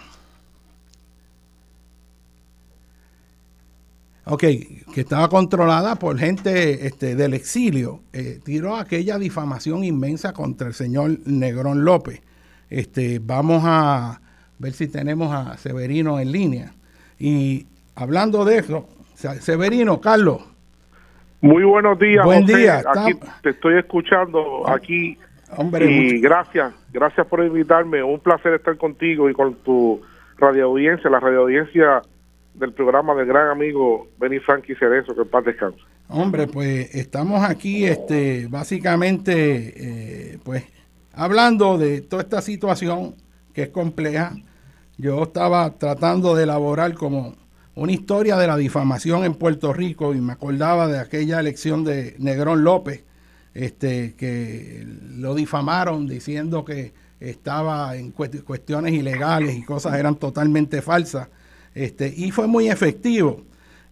Ok, que estaba controlada por gente este, del exilio, eh, tiró aquella difamación inmensa contra el señor Negrón López. Este, vamos a ver si tenemos a Severino en línea. Y hablando de eso, Severino, Carlos. Muy buenos días. Buen día. Aquí te estoy escuchando ah, aquí. Hombre, y gracias, gracias por invitarme. Un placer estar contigo y con tu radio audiencia, la radio audiencia del programa del gran amigo Benny Frankie Cerezo, que en paz descanse. Hombre, pues estamos aquí, este, básicamente, eh, pues, hablando de toda esta situación que es compleja. Yo estaba tratando de elaborar como una historia de la difamación en Puerto Rico y me acordaba de aquella elección de Negrón López, este, que lo difamaron diciendo que estaba en cuestiones ilegales y cosas eran totalmente falsas. Este, y fue muy efectivo.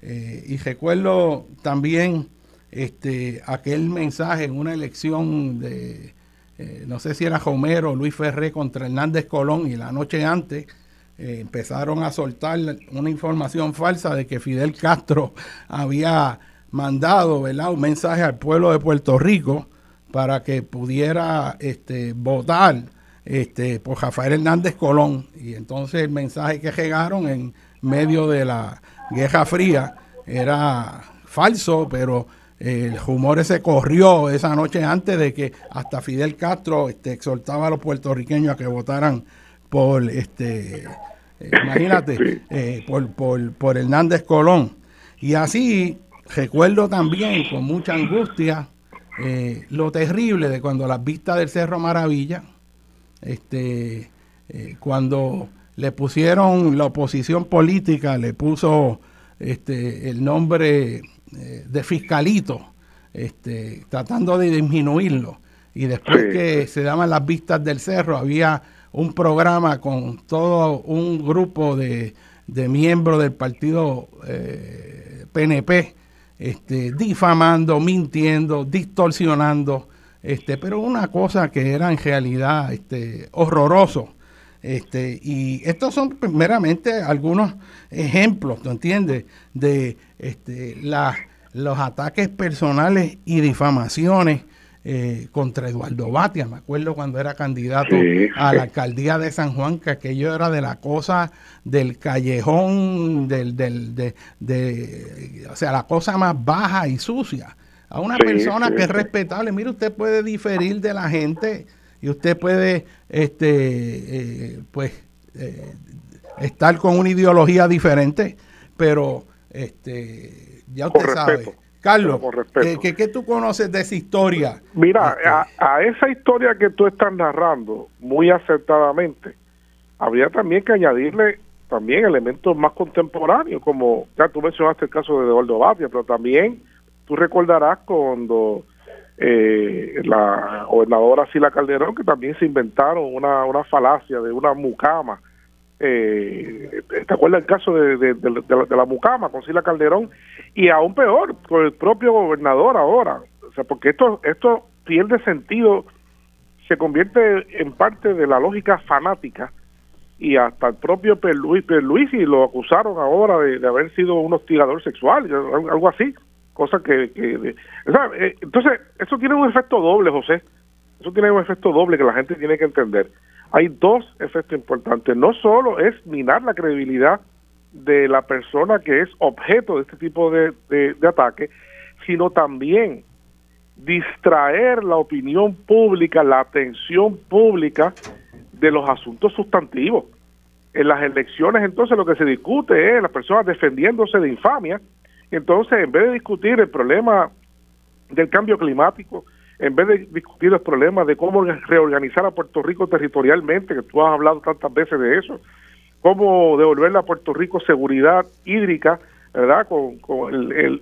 Eh, y recuerdo también este, aquel mensaje en una elección de, eh, no sé si era Homero o Luis Ferré contra Hernández Colón y la noche antes, eh, empezaron a soltar una información falsa de que Fidel Castro había mandado ¿verdad? un mensaje al pueblo de Puerto Rico para que pudiera este, votar este, por Rafael Hernández Colón. Y entonces el mensaje que llegaron en medio de la Guerra Fría era falso, pero el rumor se corrió esa noche antes de que hasta Fidel Castro este, exhortaba a los puertorriqueños a que votaran por este eh, imagínate eh, por, por, por, Hernández Colón. Y así recuerdo también con mucha angustia eh, lo terrible de cuando las vistas del Cerro Maravilla este cuando le pusieron la oposición política le puso este el nombre de fiscalito este tratando de disminuirlo y después que se daban las vistas del cerro había un programa con todo un grupo de, miembros del partido PNP, eh, este, difamando, mintiendo, distorsionando, este, pero una cosa que era en realidad este, horroroso. Este, y estos son meramente algunos ejemplos, ¿tú entiendes?, de este, los ataques personales y difamaciones eh, contra Eduardo Batia. Me acuerdo cuando era candidato a la alcaldía de San Juan, que aquello era de la cosa del callejón, del, del, de, o sea, la cosa más baja y sucia. A una persona que es respetable, mire, usted puede diferir de la gente y usted puede, este, eh, pues, eh, estar con una ideología diferente, pero, este, ya usted sabe. Carlos, ¿qué, tú conoces de esa historia? Mira, este, a, a, esa historia que tú estás narrando muy acertadamente, habría también que añadirle también elementos más contemporáneos, como ya tú mencionaste el caso de Eduardo Batia, pero también tú recordarás cuando eh, la gobernadora Sila Calderón, que también se inventaron una, una falacia de una mucama. Eh, ¿Te acuerdas el caso de, de, de la mucama con Sila Calderón? y aún peor con el propio gobernador ahora, o sea, porque esto esto pierde sentido, se convierte en parte de la lógica fanática y hasta el propio Perluisi lo acusaron ahora de, haber sido un hostigador sexual, algo así, cosa que, eh, entonces eso tiene un efecto doble, José, eso tiene un efecto doble que la gente tiene que entender. Hay dos efectos importantes, no solo es minar la credibilidad de la persona que es objeto de este tipo de, de, ataque, sino también distraer la opinión pública, la atención pública de los asuntos sustantivos. En las elecciones entonces lo que se discute es las personas defendiéndose de infamia, entonces en vez de discutir el problema del cambio climático, en vez de discutir el problema de cómo reorganizar a Puerto Rico territorialmente, que tú has hablado tantas veces de eso, cómo devolverle a Puerto Rico seguridad hídrica, ¿verdad? Con,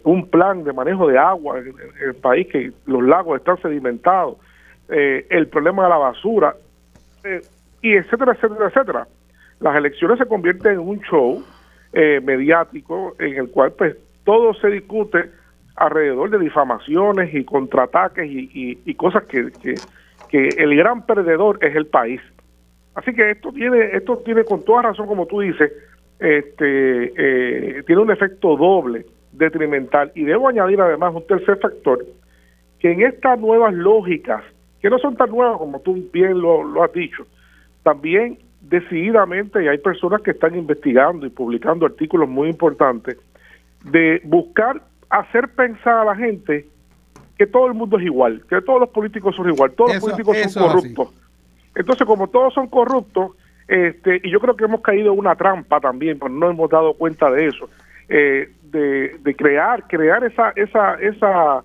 un plan de manejo de agua en, el país, que los lagos están sedimentados, eh, el problema de la basura, eh, y etcétera, etcétera, etcétera. Las elecciones se convierten en un show eh, mediático en el cual pues todo se discute alrededor de difamaciones y contraataques y, cosas que, el gran perdedor es el país. Así que esto tiene, esto tiene con toda razón, como tú dices, este, eh, tiene un efecto doble detrimental. Y debo añadir además un tercer factor, que en estas nuevas lógicas, que no son tan nuevas como tú bien lo, has dicho, también decididamente, y hay personas que están investigando y publicando artículos muy importantes, de buscar hacer pensar a la gente que todo el mundo es igual, que todos los políticos son igual, todos los políticos son corruptos. Entonces, como todos son corruptos, este, y yo creo que hemos caído en una trampa también, pero no hemos dado cuenta de eso, eh, de, crear, crear esa, esa, esa,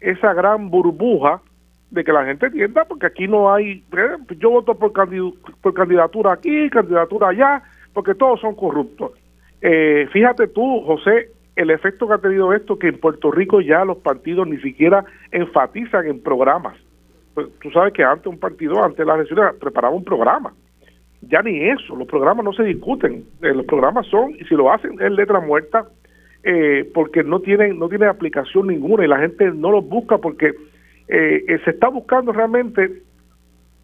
esa gran burbuja de que la gente entienda, porque aquí no hay, eh, yo voto por, por candidatura aquí, candidatura allá, porque todos son corruptos. Eh, fíjate tú, José, el efecto que ha tenido esto, que en Puerto Rico ya los partidos ni siquiera enfatizan en programas. Pues, tú sabes que antes un partido, antes de las elecciones, preparaba un programa. Ya ni eso, los programas no se discuten. Eh, los programas son, y si lo hacen, es letra muerta, eh, porque no tienen, no tiene aplicación ninguna y la gente no los busca porque eh, se está buscando realmente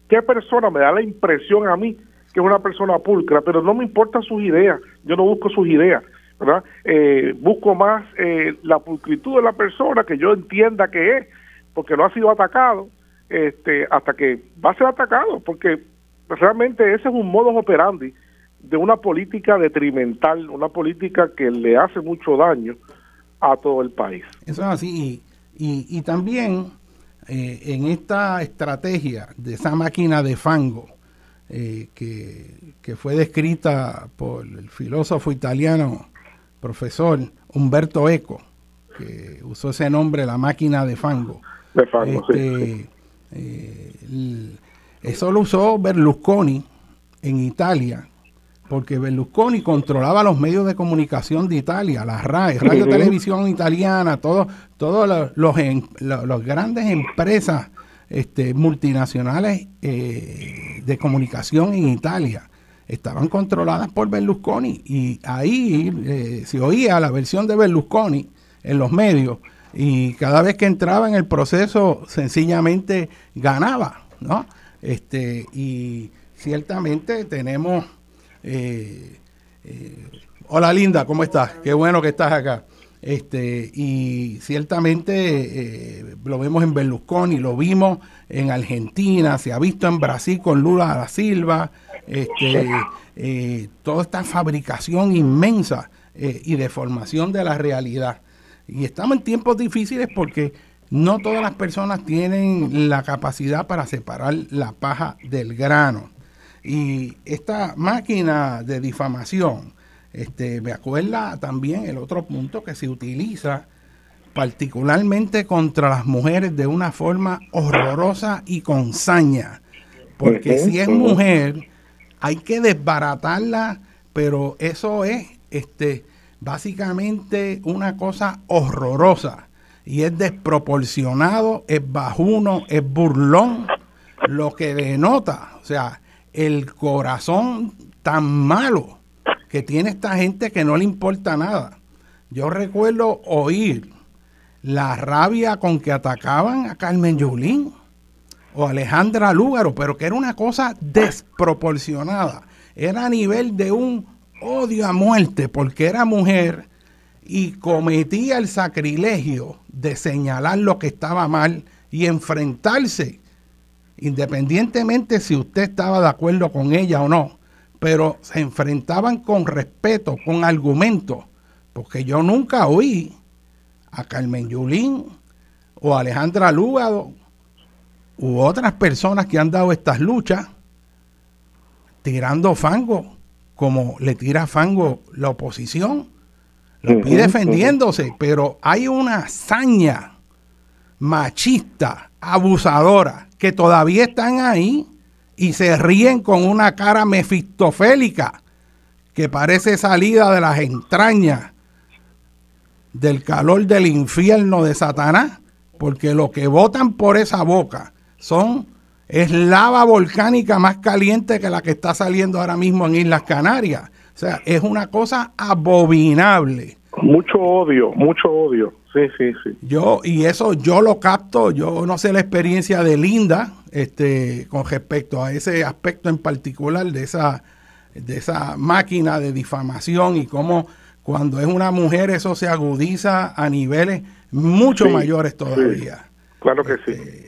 qué persona me da la impresión a mí que es una persona pulcra, pero no me importan sus ideas, yo no busco sus ideas, ¿verdad? Eh, busco más eh, la pulcritud de la persona que yo entienda que es, porque no ha sido atacado, este, hasta que va a ser atacado, porque realmente ese es un modo operandi de una política detrimental, una política que le hace mucho daño a todo el país. Eso es así. Y, y, también eh, en esta estrategia de esa máquina de fango eh, que, que, fue descrita por el filósofo italiano profesor Humberto Eco, que usó ese nombre, la máquina de fango. De fango, sí. Este, eh, eso lo usó Berlusconi en Italia porque Berlusconi controlaba los medios de comunicación de Italia, la RAI, Radio Televisión Italiana, todos todos los, los, grandes empresas este, multinacionales eh, de comunicación en Italia estaban controladas por Berlusconi y ahí eh, se oía la versión de Berlusconi en los medios y cada vez que entraba en el proceso sencillamente ganaba, ¿no? Este, y ciertamente tenemos eh, eh, hola Linda, ¿cómo estás? Qué bueno que estás acá. Este, y ciertamente lo vemos en Berlusconi, lo vimos en Argentina, se ha visto en Brasil con Lula da Silva, este, toda esta fabricación inmensa y deformación de la realidad. Y estamos en tiempos difíciles porque no todas las personas tienen la capacidad para separar la paja del grano. Y esta máquina de difamación, este, me acuerda también el otro punto que se utiliza particularmente contra las mujeres de una forma horrorosa y con saña. Porque si es mujer, hay que desbaratarla, pero eso es este, básicamente una cosa horrorosa y es desproporcionado, es bajuno, es burlón, lo que denota, o sea, el corazón tan malo que tiene esta gente que no le importa nada. Yo recuerdo oír la rabia con que atacaban a Carmen Yulín o Alejandra Lúgaro, pero que era una cosa desproporcionada. Era a nivel de un odio a muerte porque era mujer y cometía el sacrilegio de señalar lo que estaba mal y enfrentarse independientemente si usted estaba de acuerdo con ella o no, pero se enfrentaban con respeto, con argumentos, porque yo nunca oí a Carmen Yulín o a Alejandra Lúgado u otras personas que han dado estas luchas tirando fango como le tira fango la oposición. Lo defendiéndose, pero hay una hazaña machista, abusadora, que todavía están ahí y se ríen con una cara mefistofélica que parece salida de las entrañas del calor del infierno de Satanás, porque lo que votan por esa boca son es lava volcánica más caliente que la que está saliendo ahora mismo en Islas Canarias. O sea, es una cosa abominable. Mucho odio, mucho odio. Sí, sí, sí. Yo, y eso yo lo capto, yo no sé la experiencia de Linda, este, con respecto a ese aspecto en particular de esa, de esa máquina de difamación y cómo cuando es una mujer eso se agudiza a niveles mucho mayores todavía. claro que sí.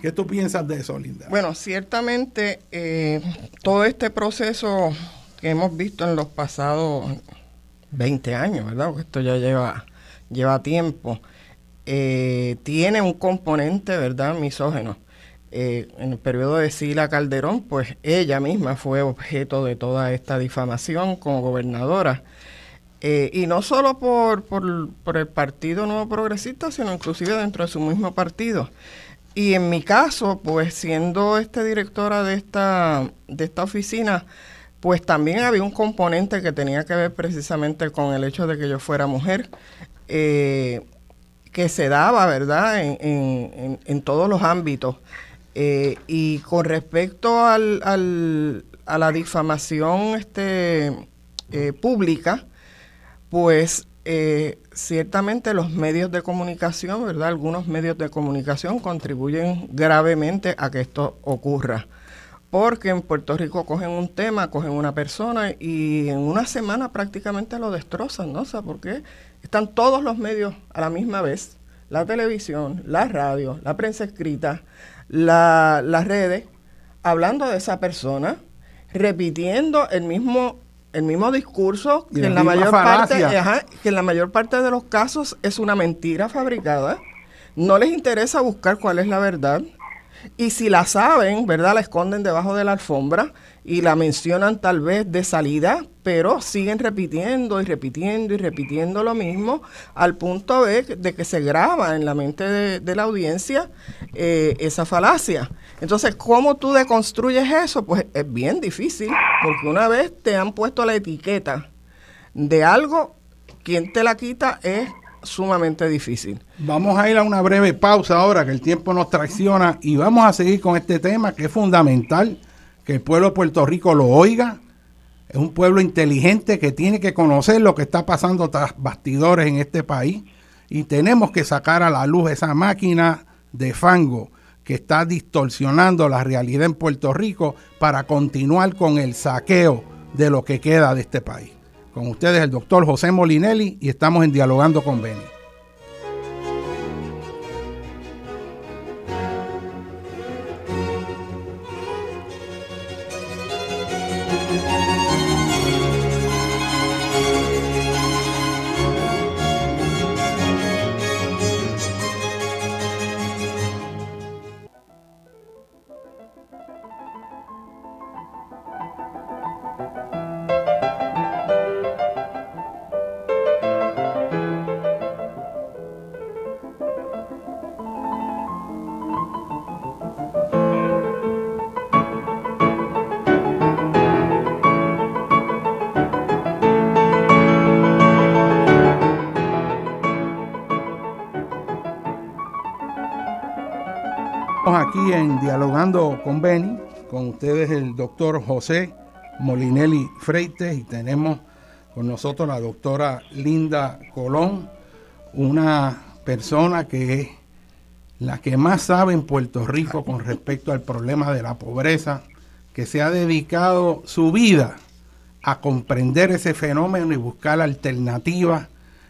¿Qué tú piensas de eso, Linda? Bueno, ciertamente eh, todo este proceso que hemos visto en los pasados 20 años, ¿verdad? Porque esto ya lleva lleva tiempo, eh, tiene un componente, ¿verdad?, misógeno. Eh, en el periodo de Sila Calderón, pues ella misma fue objeto de toda esta difamación como gobernadora. Y no solo por, por, por, el Partido Nuevo Progresista, sino inclusive dentro de su mismo partido. Y en mi caso, pues siendo este directora de esta, de esta oficina, pues también había un componente que tenía que ver precisamente con el hecho de que yo fuera mujer eh, que se daba, ¿verdad?, en, en, todos los ámbitos. Eh, y con respecto al, al, a la difamación este, eh, pública, pues ciertamente los medios de comunicación, ¿verdad? Algunos medios de comunicación contribuyen gravemente a que esto ocurra. porque en Puerto Rico cogen un tema, cogen una persona y en una semana prácticamente lo destrozan, ¿no? O sea, porque están todos los medios a la misma vez, la televisión, la radio, la prensa escrita, las redes, hablando de esa persona, repitiendo el mismo el mismo discurso que en la mayor parte que en la mayor parte de los casos es una mentira fabricada. No les interesa buscar cuál es la verdad y si la saben, ¿verdad? La esconden debajo de la alfombra y la mencionan tal vez de salida, pero siguen repitiendo y repitiendo y repitiendo lo mismo al punto de, que se graba en la mente de, la audiencia eh, esa falacia. Entonces, ¿cómo tú deconstruyes eso? Pues es bien difícil, porque una vez te han puesto la etiqueta de algo, quien te la quita es sumamente difícil. Vamos a ir a una breve pausa ahora, que el tiempo nos tracciona, y vamos a seguir con este tema que es fundamental, que el pueblo de Puerto Rico lo oiga. Es un pueblo inteligente que tiene que conocer lo que está pasando tras bastidores en este país y tenemos que sacar a la luz esa máquina de fango que está distorsionando la realidad en Puerto Rico para continuar con el saqueo de lo que queda de este país. Con ustedes el doctor José Molinelli y estamos en Dialogando con Beni. En Dialogando con Beni, con ustedes el doctor José Molinelli Freites y tenemos con nosotros la doctora Linda Colón, una persona que es la que más sabe en Puerto Rico con respecto al problema de la pobreza, que se ha dedicado su vida a comprender ese fenómeno y buscar alternativas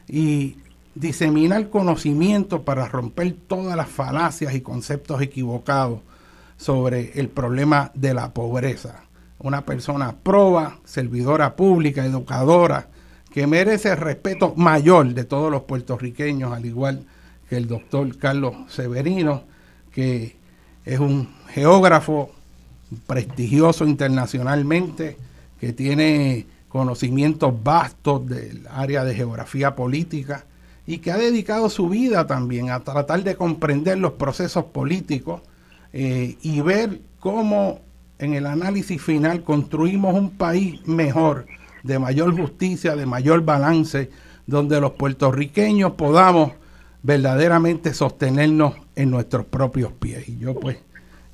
y diseminar conocimiento para romper todas las falacias y conceptos equivocados sobre el problema de la pobreza. Una persona proba, servidora pública, educadora, que merece el respeto mayor de todos los puertorriqueños, al igual que el doctor Carlos Severino, que es un geógrafo prestigioso internacionalmente, que tiene conocimientos vastos del área de geografía política y que ha dedicado su vida también a tratar de comprender los procesos políticos eh, y ver cómo en el análisis final construimos un país mejor, de mayor justicia, de mayor balance, donde los puertorriqueños podamos verdaderamente sostenernos en nuestros propios pies. Y yo pues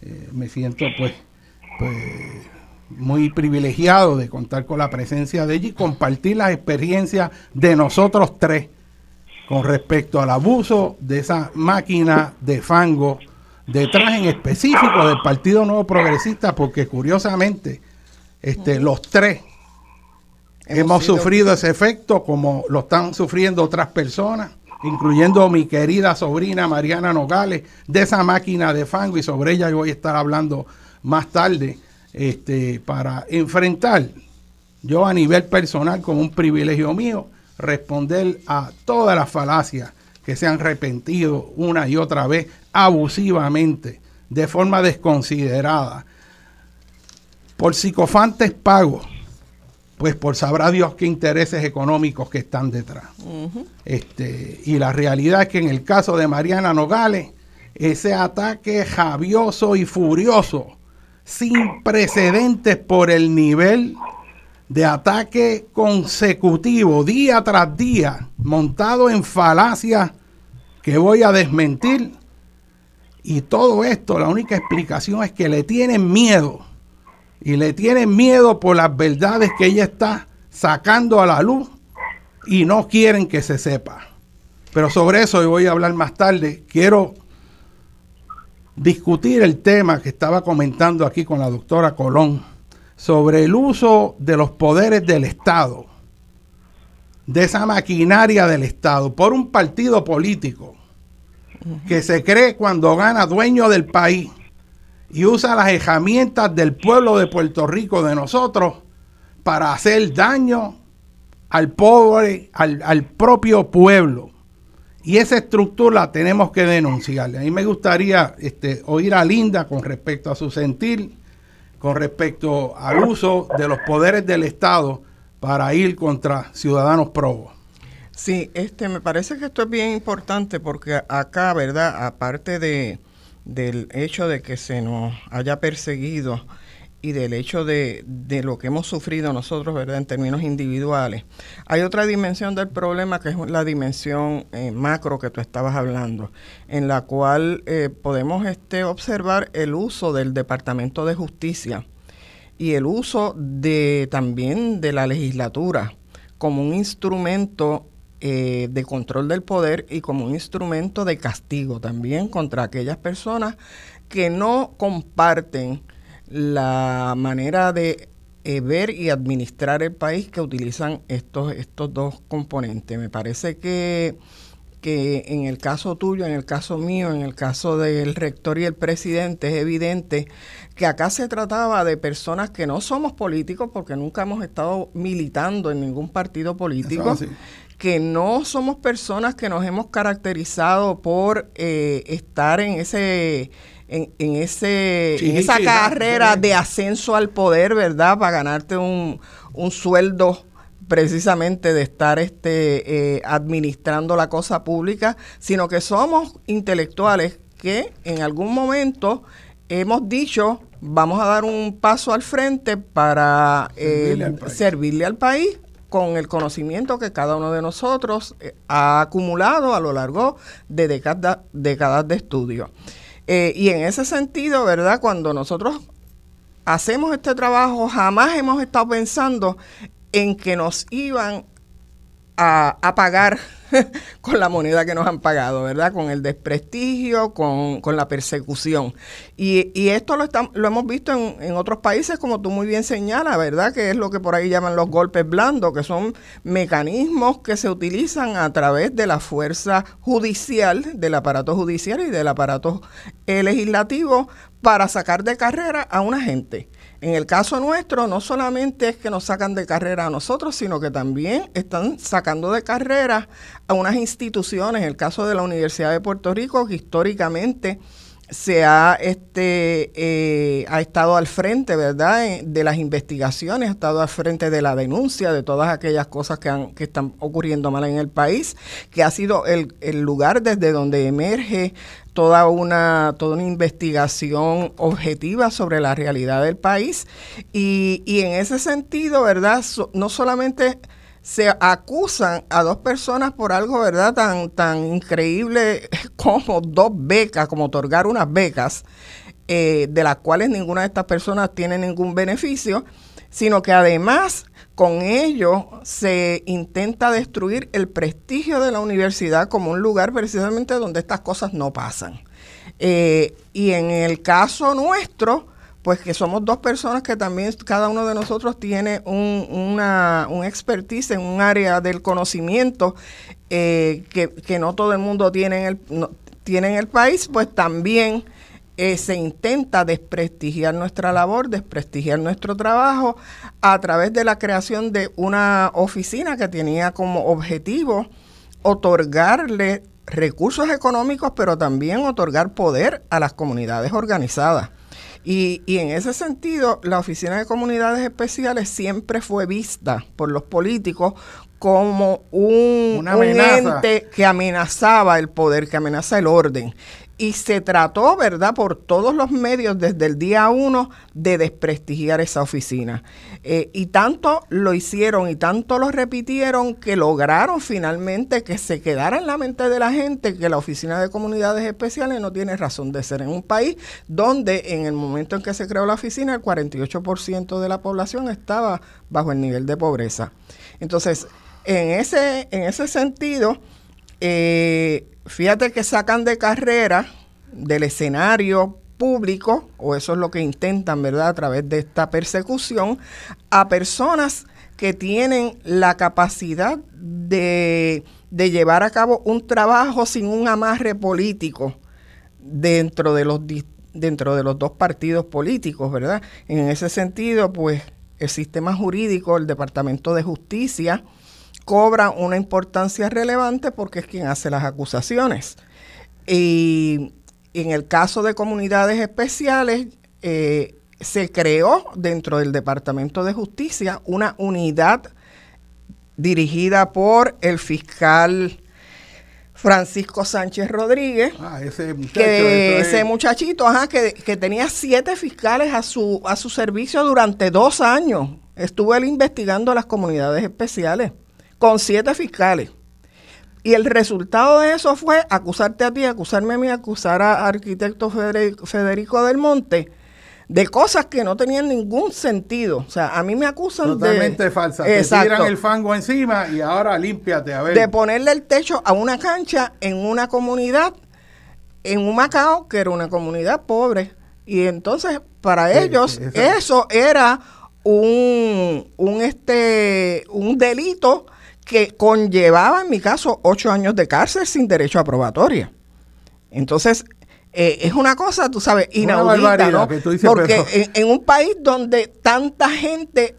eh, me siento pues, pues muy privilegiado de contar con la presencia de ella y compartir las experiencias de nosotros tres con respecto al abuso de esa máquina de fango detrás en específico del Partido Nuevo Progresista, porque curiosamente este, los tres hemos, sufrido ese efecto como lo están sufriendo otras personas, incluyendo mi querida sobrina Mariana Nogales, de esa máquina de fango y sobre ella yo voy a estar hablando más tarde este, para enfrentar yo a nivel personal como un privilegio mío responder a todas las falacias que se han repentido una y otra vez abusivamente, de forma desconsiderada, por psicofantes pagos, pues por sabrá Dios qué intereses económicos que están detrás. este, y la realidad es que en el caso de Mariana Nogales, ese ataque javioso y furioso, sin precedentes por el nivel de ataque consecutivo, día tras día, montado en falacias que voy a desmentir. Y todo esto, la única explicación es que le tienen miedo. Y le tienen miedo por las verdades que ella está sacando a la luz y no quieren que se sepa. Pero sobre eso voy a hablar más tarde. Quiero discutir el tema que estaba comentando aquí con la doctora Colón sobre el uso de los poderes del Estado, de esa maquinaria del Estado, por un partido político que se cree cuando gana dueño del país y usa las herramientas del pueblo de Puerto Rico, de nosotros, para hacer daño al pobre, al, al propio pueblo. Y esa estructura la tenemos que denunciar. A mí me gustaría este, oír a Linda con respecto a su sentir, con respecto al uso de los poderes del Estado para ir contra ciudadanos probos. Sí, este, me parece que esto es bien importante porque acá, ¿verdad? Aparte de, del hecho de que se nos haya perseguido y del hecho de, lo que hemos sufrido nosotros, ¿verdad? En términos individuales. Hay otra dimensión del problema que es la dimensión eh, macro que tú estabas hablando, en la cual eh, podemos este, observar el uso del Departamento de Justicia y el uso de también de la legislatura como un instrumento eh, de control del poder y como un instrumento de castigo también contra aquellas personas que no comparten la manera de eh, ver y administrar el país que utilizan estos, estos dos componentes. Me parece que, que en el caso tuyo, en el caso mío, en el caso del rector y el presidente, es evidente que acá se trataba de personas que no somos políticos porque nunca hemos estado militando en ningún partido político. que no somos personas que nos hemos caracterizado por eh, estar en ese en, en ese, en esa carrera de ascenso al poder, ¿verdad? Para ganarte un, un sueldo precisamente de estar este, eh, administrando la cosa pública, sino que somos intelectuales que en algún momento hemos dicho vamos a dar un paso al frente para eh, servirle, al país con el conocimiento que cada uno de nosotros eh, ha acumulado a lo largo de décadas, décadas de estudio. Eh, y en ese sentido, ¿verdad? Cuando nosotros hacemos este trabajo, jamás hemos estado pensando en que nos iban a, pagar con la moneda que nos han pagado, ¿verdad? Con el desprestigio, con, la persecución. Y, y esto lo, lo hemos visto en, en, otros países, como tú muy bien señalas, ¿verdad? Que es lo que por ahí llaman los golpes blandos, que son mecanismos que se utilizan a través de la fuerza judicial, del aparato judicial y del aparato eh, legislativo para sacar de carrera a una gente. En el caso nuestro, no solamente es que nos sacan de carrera a nosotros, sino que también están sacando de carrera a unas instituciones. En el caso de la Universidad de Puerto Rico, que históricamente se ha este eh, ha estado al frente verdad de las investigaciones ha estado al frente de la denuncia de todas aquellas cosas que, han, que están ocurriendo mal en el país que ha sido el, el lugar desde donde emerge toda una, toda una investigación objetiva sobre la realidad del país. Y, y en ese sentido, ¿verdad? no solamente se acusan a dos personas por algo, ¿verdad? Tan, tan increíble como dos becas, como otorgar unas becas, eh, de las cuales ninguna de estas personas tiene ningún beneficio, sino que además con ello se intenta destruir el prestigio de la universidad como un lugar precisamente donde estas cosas no pasan. Eh, y en el caso nuestro, pues que somos dos personas que también cada uno de nosotros tiene un, una, un expertise en un área del conocimiento eh, que, no todo el mundo tiene en el, tiene en el país, pues también eh, se intenta desprestigiar nuestra labor, desprestigiar nuestro trabajo a través de la creación de una oficina que tenía como objetivo otorgarle recursos económicos, pero también otorgar poder a las comunidades organizadas. Y, y, en ese sentido, la Oficina de Comunidades Especiales siempre fue vista por los políticos como un, un ente que amenazaba el poder, que amenaza el orden y se trató, ¿verdad?, por todos los medios desde el día uno de desprestigiar esa oficina. Eh, y tanto lo hicieron y tanto lo repitieron que lograron finalmente que se quedara en la mente de la gente que la Oficina de Comunidades Especiales no tiene razón de ser en un país donde en el momento en que se creó la oficina el 48% de la población estaba bajo el nivel de pobreza. Entonces, en ese, en ese sentido, eh, fíjate que sacan de carrera del escenario público, o eso es lo que intentan, ¿verdad?, a través de esta persecución, a personas que tienen la capacidad de, de llevar a cabo un trabajo sin un amarre político dentro de los dentro de los dos partidos políticos, ¿verdad? En ese sentido, pues el sistema jurídico, el Departamento de Justicia, cobra una importancia relevante porque es quien hace las acusaciones. Y en el caso de comunidades especiales, eh, se creó dentro del Departamento de Justicia una unidad dirigida por el fiscal Francisco Sánchez Rodríguez, ah, ese, que ese muchachito, ajá, que, que, tenía siete fiscales a su, a su servicio durante dos años. Estuvo él investigando las comunidades especiales con siete fiscales. Y el resultado de eso fue acusarte a ti, acusarme a mí, acusar a arquitecto Federico, del Monte de cosas que no tenían ningún sentido. O sea, a mí me acusan de... Totalmente falsa. Te tiran el fango encima y ahora límpiate, a ver. De ponerle el techo a una cancha en una comunidad, en un Macao, que era una comunidad pobre. Y entonces, para ellos, eso era un, un, este, un delito que conllevaba, en mi caso, ocho años de cárcel sin derecho a probatoria. Entonces, eh, es una cosa, tú sabes, inaudita, ¿no? Porque en, un país donde tanta gente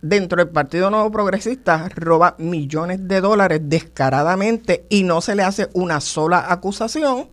dentro del Partido Nuevo Progresista roba millones de dólares descaradamente y no se le hace una sola acusación,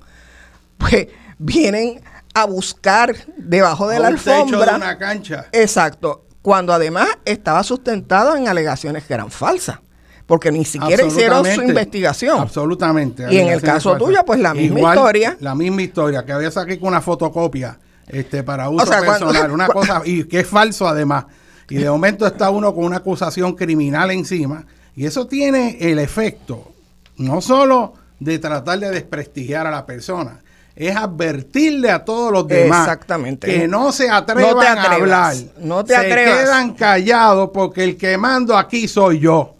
pues vienen a buscar debajo de la alfombra. de una cancha. Exacto. Cuando además estaba sustentado en alegaciones que eran falsas porque ni siquiera hicieron su investigación. Absolutamente. Y en el caso tuyo, pues la misma historia. La misma historia, que había sacado con una fotocopia este, para uso personal, una cosa, y que es falso además. Y de momento está uno con una acusación criminal encima, y eso tiene el efecto, no solo de tratar de desprestigiar a la persona, es advertirle a todos los demás Exactamente. que no se atrevan a hablar. No te se quedan callados porque el que mando aquí soy yo.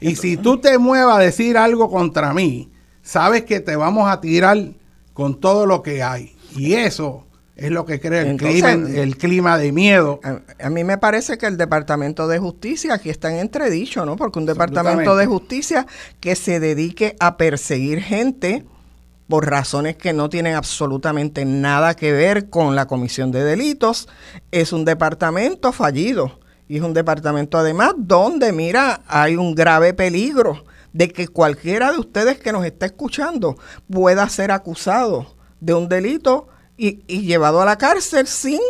Y si tú te muevas a decir algo contra mí, sabes que te vamos a tirar con todo lo que hay. Y eso es lo que crea el, clima, el clima de miedo. A, mí me parece que el Departamento de Justicia aquí está en entredicho, ¿no? Porque un Departamento de Justicia que se dedique a perseguir gente por razones que no tienen absolutamente nada que ver con la comisión de delitos, es un departamento fallido y es un departamento además donde, mira, hay un grave peligro de que cualquiera de ustedes que nos está escuchando pueda ser acusado de un delito y, llevado a la cárcel sin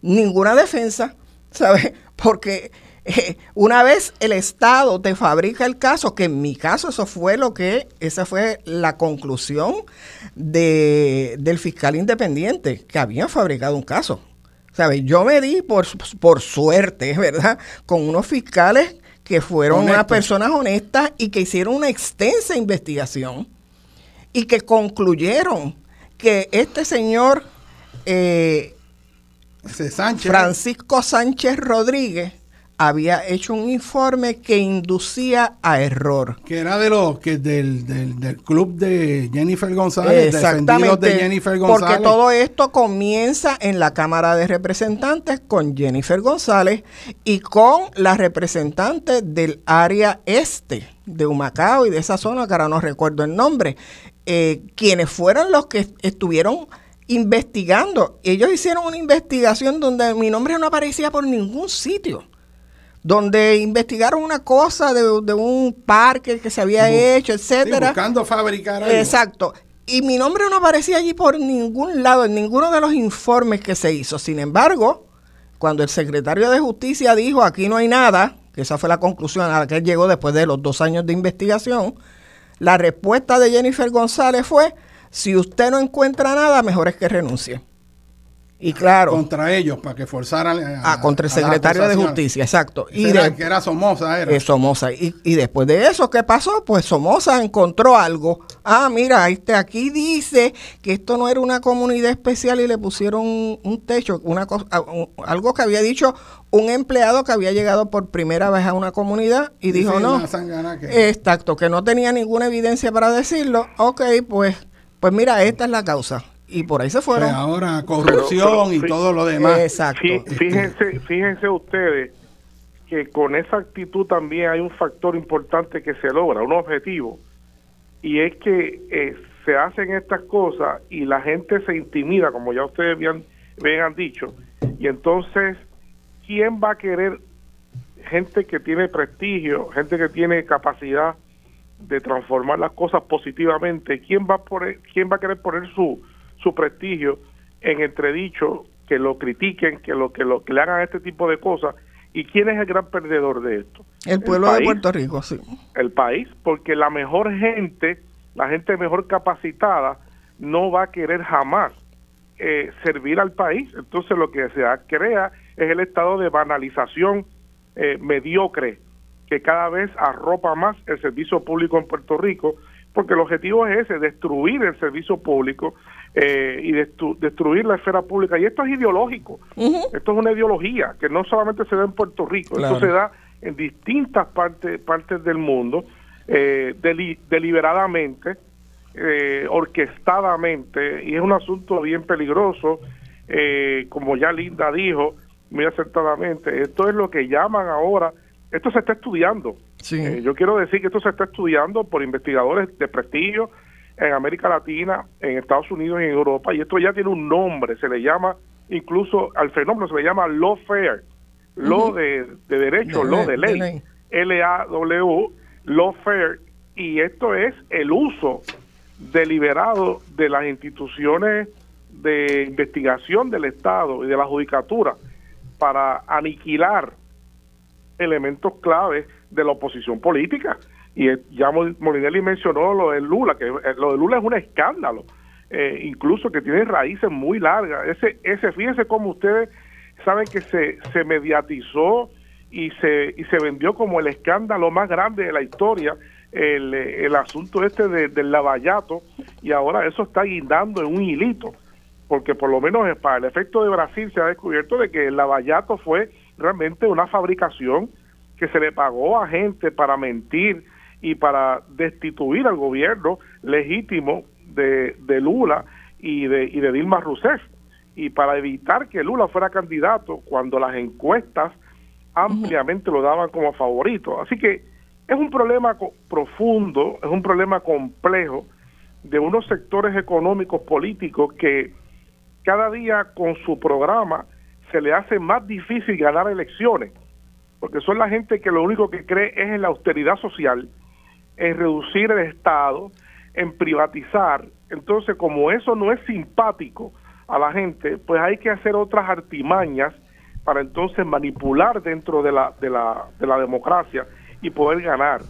ninguna defensa, ¿sabes? Porque eh, una vez el Estado te fabrica el caso, que en mi caso eso fue lo que, esa fue la conclusión de, del fiscal independiente, que había fabricado un caso. ¿Sabes? Yo me di por, por suerte, ¿verdad? Con unos fiscales que fueron unas personas honestas y que hicieron una extensa investigación y que concluyeron que este señor eh, Francisco Sánchez Rodríguez había hecho un informe que inducía a error. Que era de los que del, del, club de Jennifer González, Exactamente, de Jennifer González. Porque todo esto comienza en la Cámara de Representantes con Jennifer González y con la representante del área este de Humacao y de esa zona, que ahora no recuerdo el nombre, eh, quienes fueron los que estuvieron investigando. Ellos hicieron una investigación donde mi nombre no aparecía por ningún sitio donde investigaron una cosa de, un parque que se había hecho, etcétera. buscando fabricar algo. Exacto. Y mi nombre no aparecía allí por ningún lado, en ninguno de los informes que se hizo. Sin embargo, cuando el secretario de Justicia dijo aquí no hay nada, que esa fue la conclusión a la que él llegó después de los dos años de investigación, la respuesta de Jennifer González fue, si usted no encuentra nada, mejor es que renuncie. Y claro. Contra ellos, para que forzaran. A, ah, contra el secretario de Justicia, exacto. Y que era Somoza, era. Eh, Somoza. Y, y, después de eso, ¿qué pasó? Pues Somoza encontró algo. Ah, mira, este aquí dice que esto no era una comunidad especial y le pusieron un, techo, una cosa, algo que había dicho un empleado que había llegado por primera vez a una comunidad y dijo no. Exacto, que no tenía ninguna evidencia para decirlo. Ok, pues, pues mira, esta es la causa y por ahí se fueron. ahora corrupción y todo lo demás. Exacto. Fíjense, fíjense ustedes que con esa actitud también hay un factor importante que se logra, un objetivo, y es que eh, se hacen estas cosas y la gente se intimida, como ya ustedes bien, bien han dicho, y entonces, ¿quién va a querer gente que tiene prestigio, gente que tiene capacidad de transformar las cosas positivamente? ¿Quién va a, poner, quién va a querer poner su, su prestigio en entredicho, que lo critiquen, que lo que lo que le hagan este tipo de cosas? ¿Y quién es el gran perdedor de esto? El pueblo de Puerto Rico, sí. El país, porque la mejor gente, la gente mejor capacitada, no va a querer jamás eh, servir al país. Entonces lo que se crea es el estado de banalización eh, mediocre que cada vez arropa más el servicio público en Puerto Rico, porque el objetivo es ese, destruir el servicio público eh, y destruir la esfera pública. Y esto es ideológico, esto es una ideología que no solamente se da en Puerto Rico, esto se da en distintas partes, partes del mundo, eh, deliberadamente, eh, orquestadamente, y es un asunto bien peligroso, como ya Linda dijo muy acertadamente, esto es lo que llaman ahora, esto se está estudiando. Yo quiero decir que esto se está estudiando por investigadores de prestigio, en América Latina, en Estados Unidos y en Europa, y esto ya tiene un nombre, se le llama, incluso al fenómeno se le llama lawfare, law de, derecho, law de ley, L-A-W, lawfare, y esto es el uso deliberado de las instituciones de investigación del Estado y de la judicatura para aniquilar elementos claves de la oposición política y ya Molinelli mencionó lo de Lula, que eh, lo de Lula es un escándalo, eh, incluso que tiene raíces muy largas. Ese, ese, fíjense cómo ustedes saben que se, se mediatizó y se, y se vendió como el escándalo más grande de la historia, el, el asunto este del lavallato, y ahora eso está guindando en un hilito, porque por lo menos para el efecto de Brasil se ha descubierto de que el lavallato fue realmente una fabricación que se le pagó a gente para mentir y para destituir al gobierno legítimo de, de Lula y de, y de Dilma Rousseff y para evitar que Lula fuera candidato cuando las encuestas ampliamente lo daban como favorito. Así que es un problema profundo, es un problema complejo de unos sectores económicos políticos que cada día con su programa se le hace más difícil ganar elecciones, porque son la gente que lo único que cree es en la austeridad social en reducir el Estado, en privatizar. Entonces, como eso no es simpático a la gente, pues hay que hacer otras artimañas para entonces manipular dentro de la, de la, de la democracia y poder ganar.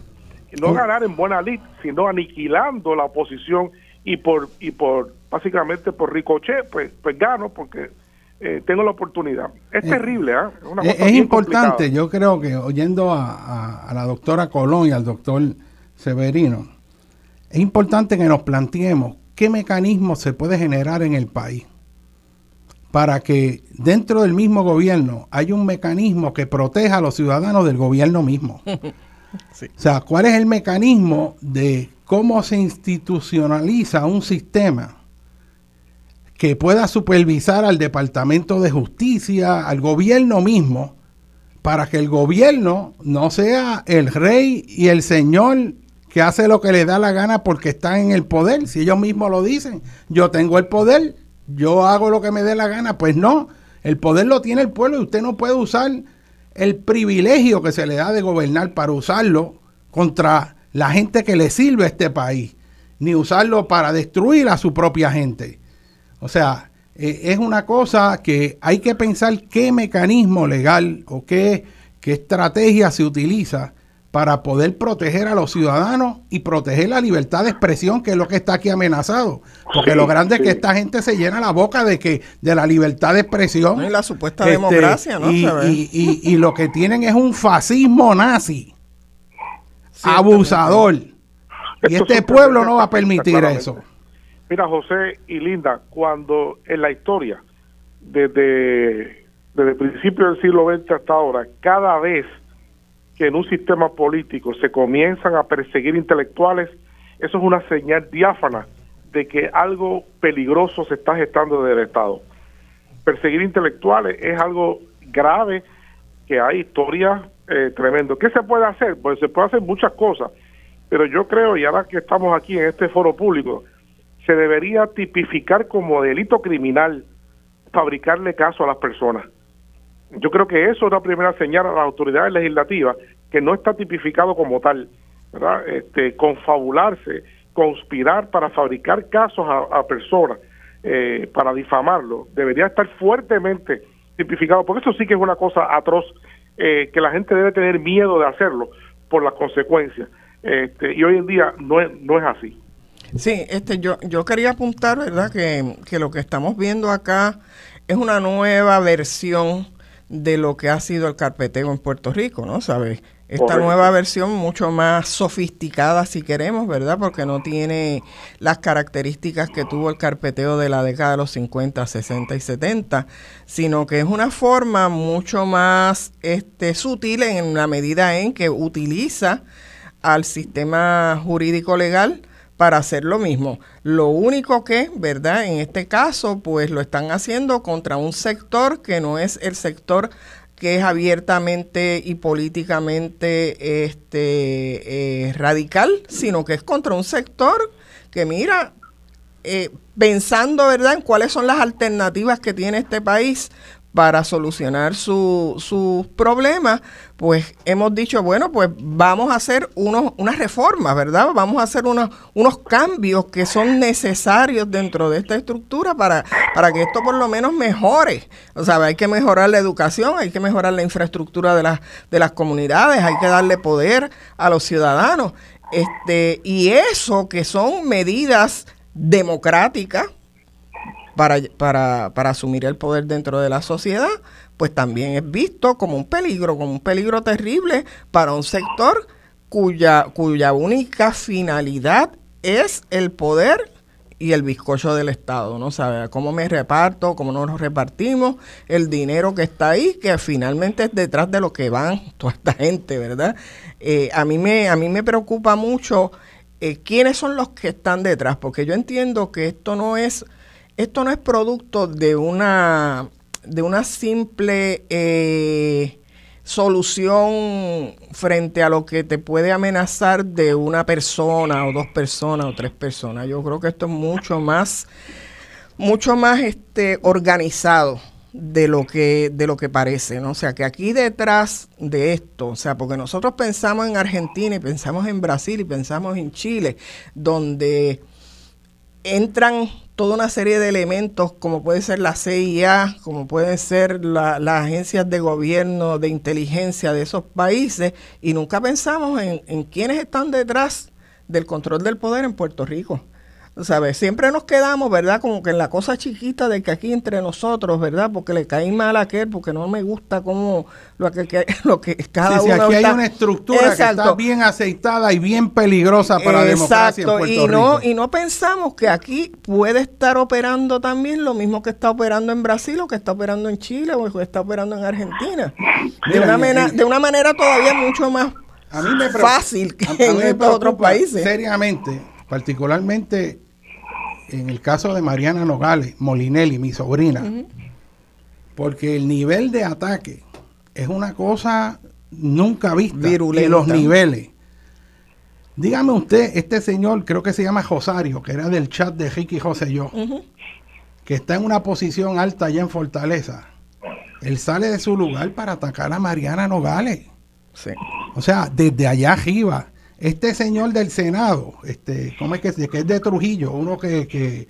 Y no ganar en buena lid, sino aniquilando la oposición y por, y por básicamente por ricochet, pues, pues gano porque eh, tengo la oportunidad. Es eh, terrible, ¿ah? Es, importante, yo creo que oyendo a, a, la doctora Colón y al doctor Severino, es importante que nos planteemos qué mecanismo se puede generar en el país para que dentro del mismo gobierno haya un mecanismo que proteja a los ciudadanos del gobierno mismo. O sea, ¿cuál es el mecanismo de cómo se institucionaliza un sistema que pueda supervisar al Departamento de Justicia, al gobierno mismo, para que el gobierno no sea el rey y el señor que hace lo que le da la gana porque está en el poder. Si ellos mismos lo dicen, yo tengo el poder, yo hago lo que me dé la gana. Pues no, el poder lo tiene el pueblo y usted no puede usar el privilegio que se le da de gobernar para usarlo contra la gente que le sirve a este país, ni usarlo para destruir a su propia gente. O sea, eh, es una cosa que hay que pensar qué mecanismo legal o qué, qué estrategia se utiliza para poder proteger a los ciudadanos y proteger la libertad de expresión, que es lo que está aquí amenazado. Porque lo grande es que esta gente se llena la boca de que de la libertad de expresión. y la supuesta democracia, ¿no? Y, lo que tienen es un fascismo nazi, abusador. y este pueblo no va a permitir eso. Mira, José y Linda, cuando en la historia, desde, desde el principio del siglo XX hasta ahora, cada vez que en un sistema político se comienzan a perseguir intelectuales, eso es una señal diáfana de que algo peligroso se está gestando desde el Estado. Perseguir intelectuales es algo grave, que hay historias eh, tremendas. ¿Qué se puede hacer? Pues se puede hacer muchas cosas, pero yo creo, y ahora que estamos aquí en este foro público, se debería tipificar como delito criminal fabricarle caso a las personas. Yo creo que eso es una primera señal a las autoridades legislativas, que no está tipificado como tal, ¿verdad? Este, confabularse, conspirar para fabricar casos a, personas, eh, para difamarlo, debería estar fuertemente tipificado, porque eso sí que es una cosa atroz, eh, que la gente debe tener miedo de hacerlo por las consecuencias. Este, y hoy en día no es, no es así. Sí, este, yo, yo quería apuntar, ¿verdad?, que, que lo que estamos viendo acá es una nueva versión de lo que ha sido el carpeteo en Puerto Rico, ¿no? ¿Sabes? Esta nueva versión mucho más sofisticada, si queremos, ¿verdad? Porque no tiene las características que tuvo el carpeteo de la década de los 50, 60 y 70, sino que es una forma mucho más este, sutil en la medida en que utiliza al sistema jurídico legal para hacer lo mismo. Lo único que, ¿verdad? En este caso, pues lo están haciendo contra un sector que no es el sector que es abiertamente y políticamente este, eh, radical, sino que es contra un sector que mira, eh, pensando, ¿verdad?, en cuáles son las alternativas que tiene este país para solucionar sus su problemas, pues hemos dicho, bueno, pues vamos a hacer unos, unas reformas, ¿verdad? Vamos a hacer unos, unos cambios que son necesarios dentro de esta estructura para, para que esto por lo menos mejore. O sea, hay que mejorar la educación, hay que mejorar la infraestructura de las, de las comunidades, hay que darle poder a los ciudadanos. Este, y eso que son medidas democráticas, para, para, para asumir el poder dentro de la sociedad, pues también es visto como un peligro, como un peligro terrible para un sector cuya, cuya única finalidad es el poder y el bizcocho del Estado, ¿no? sabe cómo me reparto, cómo nos repartimos, el dinero que está ahí, que finalmente es detrás de lo que van toda esta gente, ¿verdad? Eh, a, mí me, a mí me preocupa mucho eh, quiénes son los que están detrás, porque yo entiendo que esto no es esto no es producto de una, de una simple eh, solución frente a lo que te puede amenazar de una persona o dos personas o tres personas. Yo creo que esto es mucho más, mucho más este, organizado de lo que de lo que parece, ¿no? O sea, que aquí detrás de esto, o sea, porque nosotros pensamos en Argentina y pensamos en Brasil y pensamos en Chile, donde entran toda una serie de elementos como puede ser la CIA, como pueden ser las agencias de gobierno, de inteligencia de esos países, y nunca pensamos en, en quiénes están detrás del control del poder en Puerto Rico. ¿Sabes? Siempre nos quedamos, ¿verdad? Como que en la cosa chiquita de que aquí entre nosotros, ¿verdad? Porque le cae mal a aquel, porque no me gusta como lo que, lo que cada sí, uno aquí hay una estructura que está bien aceitada y bien peligrosa para la democracia en Puerto y no, Y no pensamos que aquí puede estar operando también lo mismo que está operando en Brasil o que está operando en Chile o que está operando en Argentina. De, una, manera, de una manera todavía mucho más a mí me fácil que en estos otros países. Seriamente, particularmente en el caso de Mariana Nogales, Molinelli, mi sobrina, porque el nivel de ataque es una cosa nunca vista en los niveles. Dígame usted, este señor, creo que se llama Josario, que era del chat de Ricky José Yo, que está en una posición alta allá en Fortaleza. Él sale de su lugar para atacar a Mariana Nogales. O sea, desde allá arriba este señor del Senado, este, ¿cómo es que, que es de Trujillo? Uno que, que,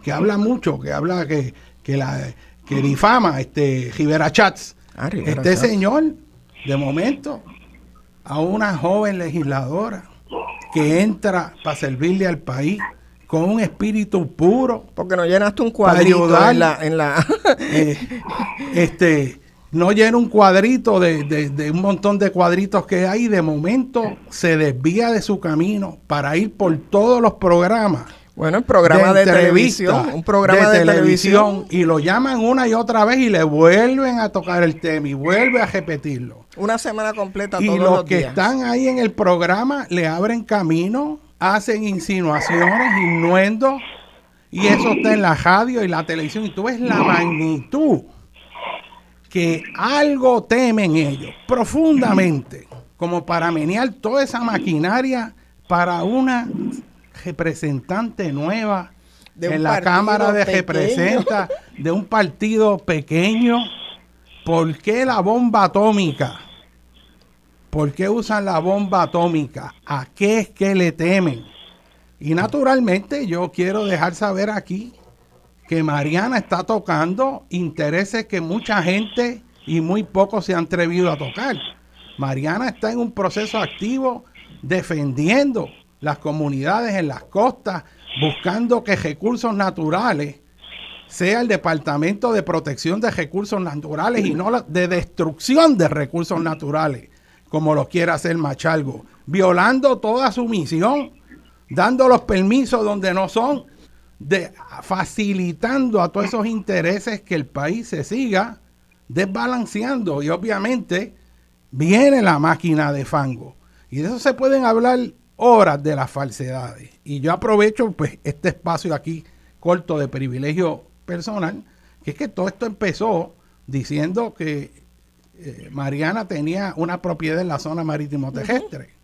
que, habla mucho, que habla, que, que, la, que difama, este, Rivera Chats. Ah, este señor, de momento, a una joven legisladora que entra para servirle al país con un espíritu puro. Porque no llenaste un cuadrito en la... En la eh, este no llena un cuadrito de, un montón de cuadritos que hay, de momento se desvía de su camino para ir por todos los programas. Bueno, el programa de, televisión, un programa de, televisión, y lo llaman una y otra vez y le vuelven a tocar el tema y vuelve a repetirlo. Una semana completa y los, que están ahí en el programa le abren camino, hacen insinuaciones, innuendos Y eso está en la radio y la televisión. Y tú ves la magnitud que algo temen ellos profundamente, como para menear toda esa maquinaria para una representante nueva en la Cámara de Representantes de un partido pequeño. ¿Por qué la bomba atómica? ¿Por qué usan la bomba atómica? ¿A qué es que le temen? Y naturalmente yo quiero dejar saber aquí que Mariana está tocando intereses que mucha gente y muy pocos se han atrevido a tocar. Mariana está en un proceso activo defendiendo las comunidades en las costas, buscando que recursos naturales sea el Departamento de Protección de Recursos Naturales y no de destrucción de recursos naturales, como lo quiere hacer Machalgo, violando toda su misión, dando los permisos donde no son, de, facilitando a todos esos intereses que el país se siga desbalanceando y obviamente viene la máquina de fango. Y de eso se pueden hablar horas de las falsedades. Y yo aprovecho pues este espacio aquí corto de privilegio personal, que es que todo esto empezó diciendo que eh, Mariana tenía una propiedad en la zona marítimo terrestre.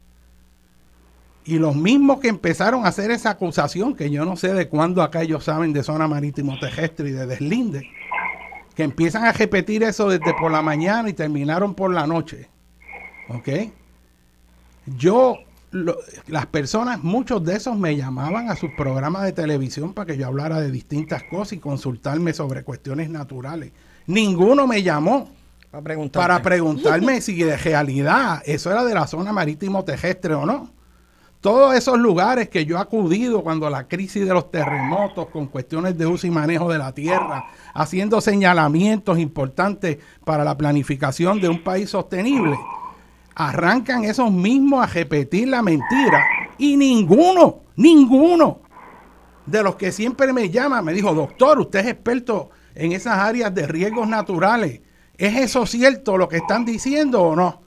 Y los mismos que empezaron a hacer esa acusación, que yo no sé de cuándo acá ellos saben de zona marítimo terrestre y de deslinde, que empiezan a repetir eso desde por la mañana y terminaron por la noche. ¿Ok? Yo las personas, muchos de esos me llamaban a sus programas de televisión para que yo hablara de distintas cosas y consultarme sobre cuestiones naturales. Ninguno me llamó para, preguntarme si de realidad eso era de la zona marítimo terrestre o no. Todos esos lugares que yo he acudido cuando la crisis de los terremotos, con cuestiones de uso y manejo de la tierra, haciendo señalamientos importantes para la planificación de un país sostenible arrancan esos mismos a repetir la mentira y ninguno, ninguno de los que siempre me llama me dijo, doctor, usted es experto en esas áreas de riesgos naturales. ¿Es eso cierto lo que están diciendo o no?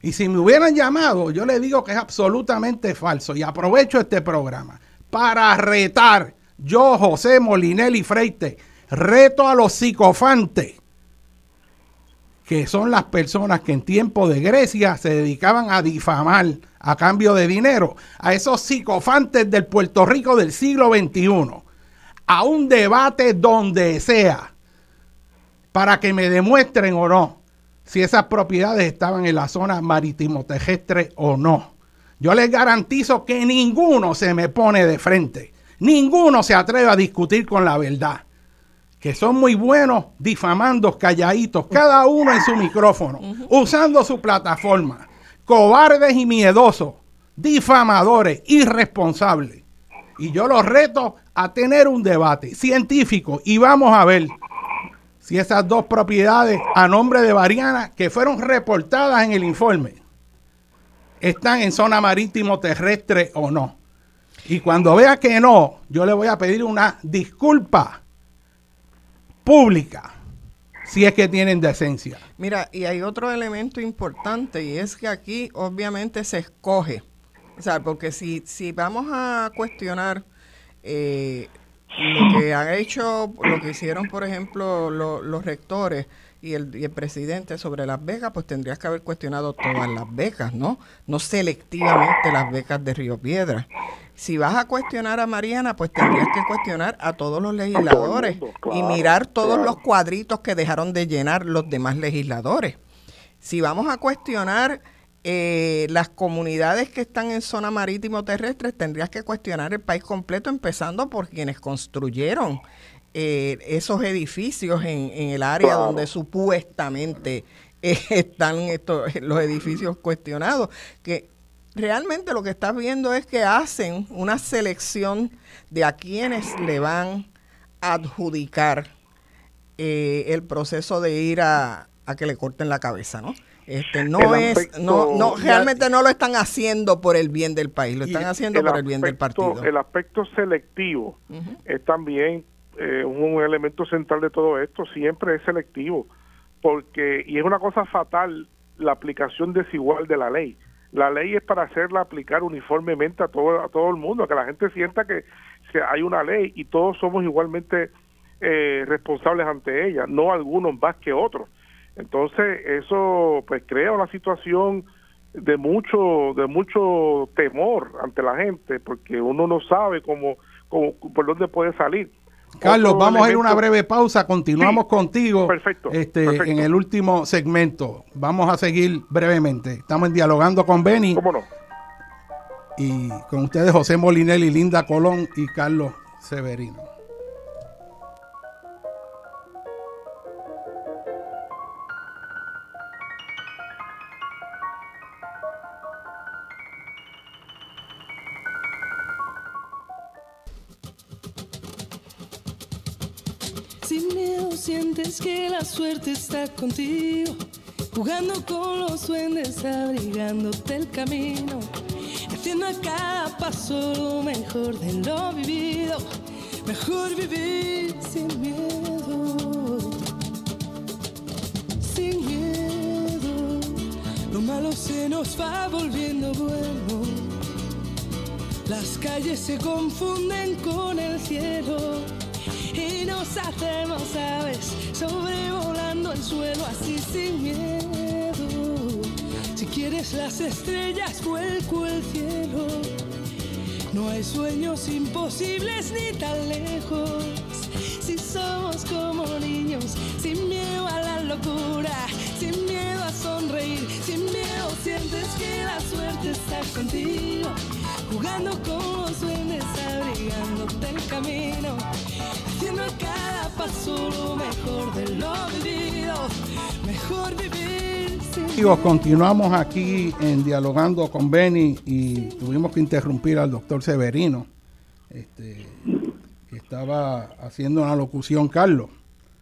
Y si me hubieran llamado, yo le digo que es absolutamente falso. Y aprovecho este programa para retar, yo, José Molinelli Freite, reto a los psicofantes que son las personas que en tiempo de Grecia se dedicaban a difamar a cambio de dinero a esos psicofantes del Puerto Rico del siglo XXI, a un debate donde sea, para que me demuestren o no si esas propiedades estaban en la zona marítimo terrestre o no. Yo les garantizo que ninguno se me pone de frente, ninguno se atreve a discutir con la verdad que son muy buenos difamando calladitos, cada uno en su micrófono, usando su plataforma. Cobardes y miedosos, difamadores, irresponsables. Y yo los reto a tener un debate científico y vamos a ver si esas dos propiedades a nombre de Variana que fueron reportadas en el informe están en zona marítimo terrestre o no. Y cuando vea que no, yo le voy a pedir una disculpa pública, si es que tienen decencia. Mira, y hay otro elemento importante y es que aquí obviamente se escoge, o sea, porque si, si vamos a cuestionar eh, lo que han hecho, lo que hicieron, por ejemplo, los rectores y el, y el, presidente sobre las becas, pues tendrías que haber cuestionado todas las becas, ¿no? No selectivamente las becas de Río Piedra si vas a cuestionar a Mariana, pues tendrías que cuestionar a todos los legisladores y mirar todos los cuadritos que dejaron de llenar los demás legisladores. Si vamos a cuestionar eh, las comunidades que están en zona marítimo terrestre, tendrías que cuestionar el país completo, empezando por quienes construyeron eh, esos edificios en, el área donde supuestamente están estos, los edificios cuestionados, que realmente lo que estás viendo es que hacen una selección de a quienes le van a adjudicar eh, el proceso de ir a, que le corten la cabeza, ¿no? Este, no es, no, no, realmente no lo están haciendo por el bien del país, lo están haciendo por el bien del partido. El aspecto selectivo es también eh, un elemento central de todo esto, siempre es selectivo, porque, y es una cosa fatal la aplicación desigual de la ley La ley es para hacerla aplicar uniformemente a todo, a todo el mundo, que la gente sienta que hay una ley y todos somos igualmente eh, responsables ante ella, no algunos más que otros. Entonces, eso pues crea una situación de mucho de mucho temor ante la gente porque uno no sabe cómo, cómo por dónde puede salir. Carlos, vamos a ir a una breve pausa, continuamos contigo perfecto, este, en el último segmento. Vamos a seguir brevemente. Estamos dialogando con Benny. ¿Cómo no? Y con ustedes José Molinelli, Linda Colón y Carlos Severino. Sientes que la suerte está contigo, jugando con los duendes, abrigándote el camino, haciendo a cada paso lo mejor de lo vivido, mejor vivir sin miedo, sin miedo, lo malo se nos va volviendo bueno. Las calles se confunden con el cielo y nos hacemos aves sobrevolando el suelo así sin miedo. Si quieres las estrellas, vuelco el cielo. No hay sueños imposibles ni tan lejos. Si somos como niños, sin miedo a la locura, sin miedo a sonreír, sin miedo sientes que la suerte está contigo, jugando con los duendes, abrigándote el camino haciendo cada paso lo mejor de lo vivido, mejor vivir. Amigos, continuamos aquí en Dialogando con Benny y tuvimos que interrumpir al doctor Severino, este, que estaba haciendo una locución, Carlos.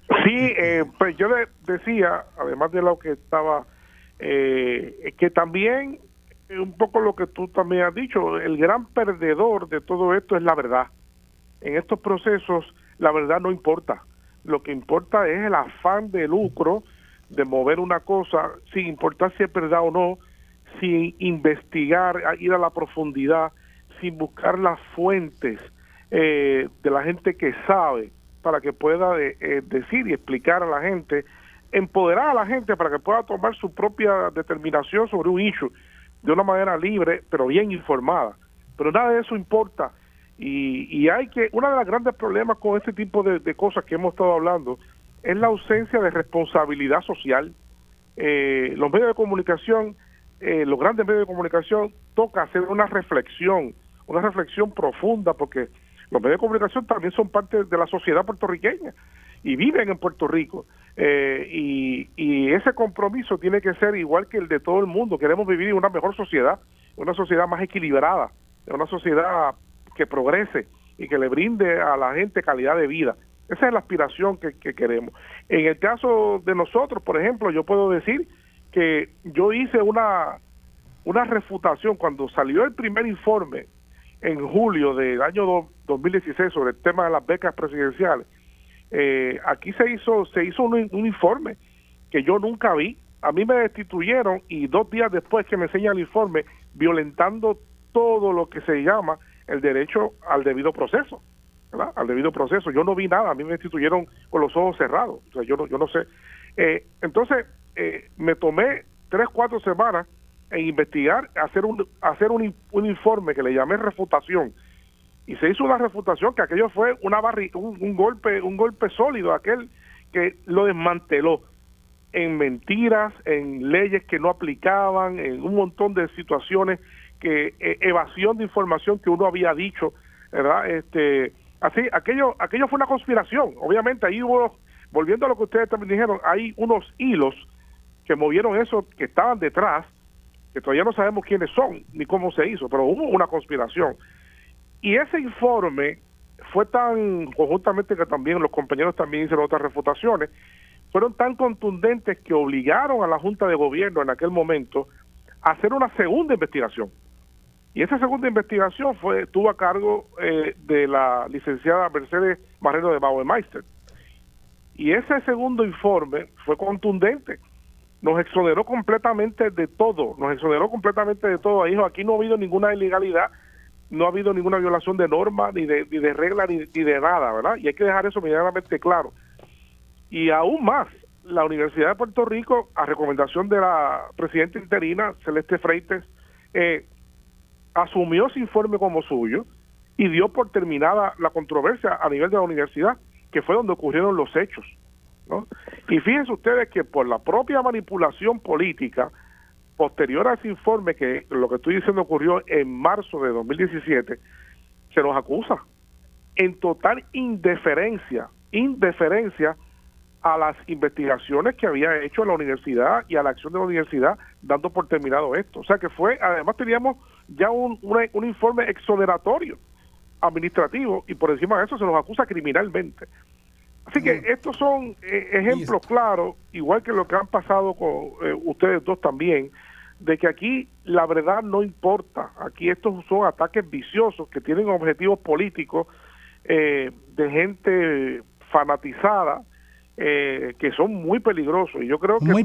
Sí, eh, pues yo le decía, además de lo que estaba, eh, que también, un poco lo que tú también has dicho, el gran perdedor de todo esto es la verdad. En estos procesos, la verdad no importa. Lo que importa es el afán de lucro de mover una cosa sin importar si es verdad o no, sin investigar, ir a la profundidad, sin buscar las fuentes eh, de la gente que sabe para que pueda eh, eh, decir y explicar a la gente, empoderar a la gente para que pueda tomar su propia determinación sobre un issue de una manera libre, pero bien informada. Pero nada de eso importa y, hay que, uno de los grandes problemas con este tipo de, cosas que hemos estado hablando es la ausencia de responsabilidad social. Eh, los medios de comunicación, eh, los grandes medios de comunicación, toca hacer una reflexión, una reflexión profunda, porque los medios de comunicación también son parte de la sociedad puertorriqueña y viven en Puerto Rico. Eh, y, ese compromiso tiene que ser igual que el de todo el mundo. Queremos vivir en una mejor sociedad, una sociedad más equilibrada, una sociedad que progrese y que le brinde a la gente calidad de vida. Esa es la aspiración que, queremos. En el caso de nosotros, por ejemplo, yo puedo decir que yo hice una, una refutación cuando salió el primer informe en julio del año 2016 sobre el tema de las becas presidenciales. Eh, aquí se hizo se hizo un, informe que yo nunca vi. A mí me destituyeron y dos días después que me enseña el informe, violentando todo lo que se llama el derecho al debido proceso. Al debido proceso. Yo no vi nada, a mí me instituyeron con los ojos cerrados, o sea, yo no, yo no sé. Eh, entonces, eh, me tomé tres, cuatro semanas en investigar, hacer un, hacer un, un, informe que le llamé refutación. Y se hizo una refutación que aquello fue una barri un, un golpe, un golpe sólido, aquel que lo desmanteló en mentiras, en leyes que no aplicaban, en un montón de situaciones que eh, evasión de información que uno había dicho, ¿verdad? Este, así, aquello, aquello fue una conspiración. Obviamente ahí hubo, volviendo a lo que ustedes también dijeron, hay unos hilos que movieron eso, que estaban detrás, que todavía no sabemos quiénes son ni cómo se hizo, pero hubo una conspiración. Y ese informe fue tan conjuntamente que también los compañeros también hicieron otras refutaciones, fueron tan contundentes que obligaron a la Junta de Gobierno en aquel momento a hacer una segunda investigación. Y esa segunda investigación fue tuvo a cargo eh, de la licenciada Mercedes Marrero de Bauermeister. Y ese segundo informe fue contundente. nos exoneró completamente de todo, nos exoneró completamente de todo. Dijo, aquí no ha habido ninguna ilegalidad, no ha habido ninguna violación de normas, ni de, ni de reglas, ni, de nada, ¿verdad? Y hay que dejar eso medianamente claro. Y aún más, la Universidad de Puerto Rico, a recomendación de la presidenta interina, Celeste Freites, eh, asumió ese informe como suyo y dio por terminada la controversia a nivel de la universidad, que fue donde ocurrieron los hechos. ¿no? Y fíjense ustedes que por la propia manipulación política, posterior a ese informe, que lo que estoy diciendo ocurrió en marzo de 2017, se nos acusa en total indeferencia, indeferencia a las investigaciones que había hecho la universidad y a la acción de la universidad dando por terminado esto. O sea que fue, además teníamos ya un, un informe exoneratorio administrativo y por encima de eso se nos acusa criminalmente. Así que estos son eh, ejemplos claros, igual que lo que han pasado con eh, ustedes dos también, de que aquí la verdad no importa. Aquí estos son ataques viciosos que tienen objetivos políticos eh, de gente fanatizada que son muy peligrosos. Y yo creo que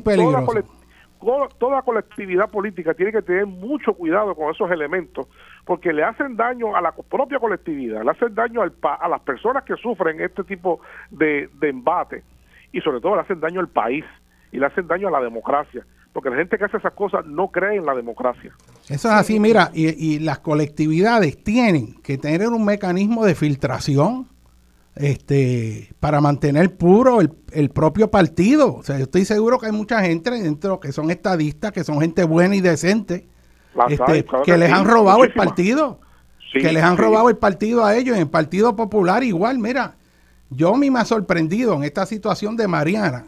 toda, toda colectividad política tiene que tener mucho cuidado con esos elementos porque le hacen daño a la propia colectividad, le hacen daño al a las personas que sufren este tipo de, embate y sobre todo le hacen daño al país y le hacen daño a la democracia, porque la gente que hace esas cosas no cree en la democracia. Eso es así, mira, y, las colectividades tienen que tener un mecanismo de filtración este para mantener puro el, el, propio partido. O sea, yo estoy seguro que hay mucha gente dentro que son estadistas, que son gente buena y decente, este, que les han robado el partido. que les han robado el partido a ellos. En el Partido Popular igual, mira, yo a mí me ha sorprendido en esta situación de Mariana.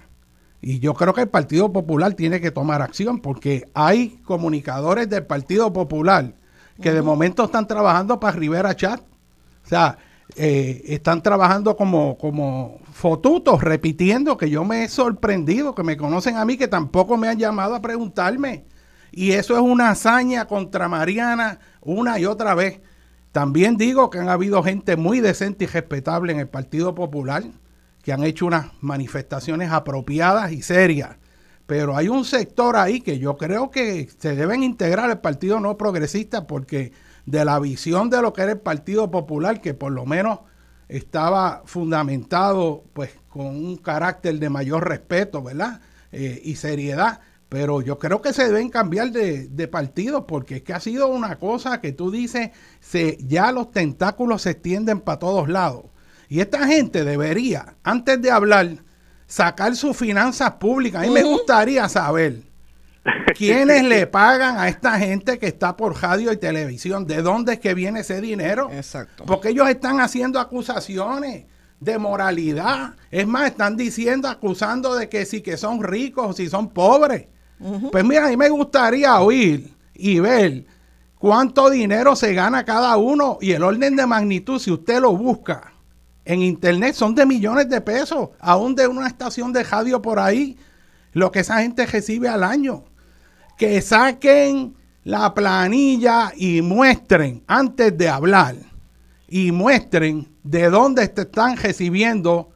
Y yo creo que el Partido Popular tiene que tomar acción porque hay comunicadores del Partido Popular que de momento están trabajando para Rivera Chat. O sea, eh, están trabajando como, como fotutos, repitiendo que yo me he sorprendido, que me conocen a mí, que tampoco me han llamado a preguntarme y eso es una hazaña contra Mariana una y otra vez. También digo que han habido gente muy decente y respetable en el Partido Popular que han hecho unas manifestaciones apropiadas y serias. Pero hay un sector ahí que yo creo que se deben integrar al Partido No Progresista porque de la visión de lo que era el Partido Popular, que por lo menos estaba fundamentado pues con un carácter de mayor respeto, ¿verdad? Eh, y seriedad, pero yo creo que se deben cambiar de, partido porque es que ha sido una cosa que tú dices, se, ya los tentáculos se extienden para todos lados. Y esta gente debería, antes de hablar, sacar sus finanzas públicas. A mí me gustaría saber quiénes le pagan a esta gente que está por radio y televisión, de dónde es que viene ese dinero. Exacto. Porque ellos están haciendo acusaciones de moralidad. Es más, están diciendo, acusando de que sí que son ricos o si son pobres. Pues mira, a mí me gustaría oír y ver cuánto dinero se gana cada uno y el orden de magnitud, si usted lo busca en internet, son de millones de pesos, aún de una estación de radio por ahí, lo que esa gente recibe al año. Que saquen la planilla y muestren antes de hablar y muestren de dónde están recibiendo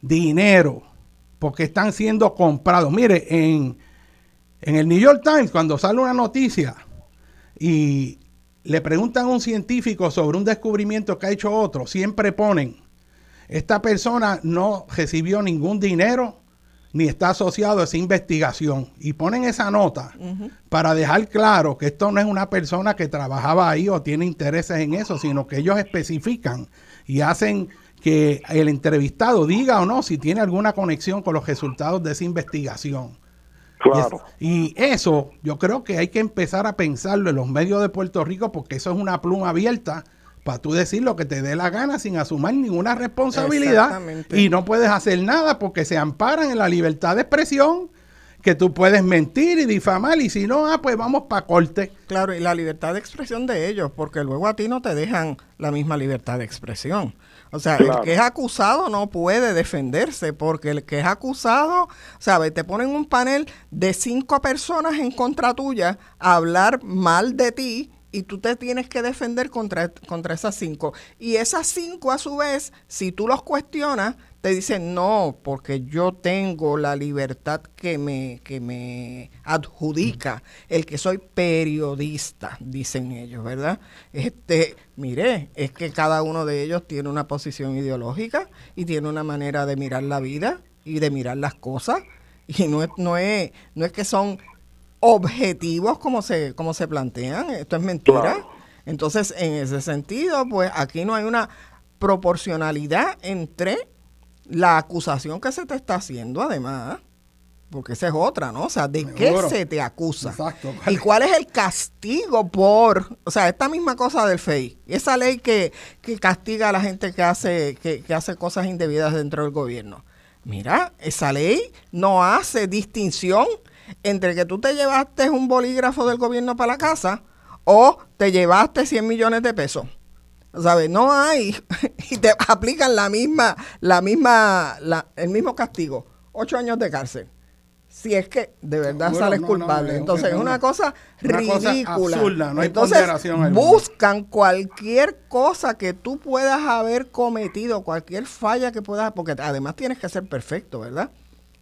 dinero porque están siendo comprados. Mire, en, en el New York Times, cuando sale una noticia y le preguntan a un científico sobre un descubrimiento que ha hecho otro, siempre ponen, esta persona no recibió ningún dinero ni está asociado a esa investigación. Y ponen esa nota para dejar claro que esto no es una persona que trabajaba ahí o tiene intereses en eso, sino que ellos especifican y hacen que el entrevistado diga o no si tiene alguna conexión con los resultados de esa investigación. Claro. Y, eso yo creo que hay que empezar a pensarlo en los medios de Puerto Rico porque eso es una pluma abierta para tú decir lo que te dé la gana sin asumir ninguna responsabilidad y no puedes hacer nada porque se amparan en la libertad de expresión que tú puedes mentir y difamar y si no, ah, pues vamos para corte. Claro, y la libertad de expresión de ellos, porque luego a ti no te dejan la misma libertad de expresión. O sea, el que es acusado no puede defenderse porque el que es acusado, ¿sabes? Te ponen un panel de cinco personas en contra tuya a hablar mal de ti y tú te tienes que defender contra, contra esas cinco. Y esas cinco, a su vez, si tú los cuestionas, te dicen no, porque yo tengo la libertad que me, que me adjudica el que soy periodista, dicen ellos, ¿verdad? Este, mire, es que cada uno de ellos tiene una posición ideológica y tiene una manera de mirar la vida y de mirar las cosas. Y no es, no es, no es que son objetivos como se, como se plantean, esto es mentira. Entonces, en ese sentido, pues aquí no hay una proporcionalidad entre la acusación que se te está haciendo, además, porque esa es otra, ¿no? O sea, ¿de qué se te acusa? Exacto. ¿Y cuál es el castigo por, o sea, esta misma cosa del FEI, esa ley que, que castiga a la gente que hace, que, que hace cosas indebidas dentro del gobierno? Mira, esa ley no hace distinción entre que tú te llevaste un bolígrafo del gobierno para la casa o te llevaste 100 millones de pesos. ¿Sabes? No hay. y te aplican la misma, la misma, la, el mismo castigo. Ocho años de cárcel. Si es que de verdad sales culpable. Entonces es una cosa ridícula. Entonces buscan cualquier cosa que tú puedas haber cometido, cualquier falla que puedas, porque además tienes que ser perfecto, ¿verdad?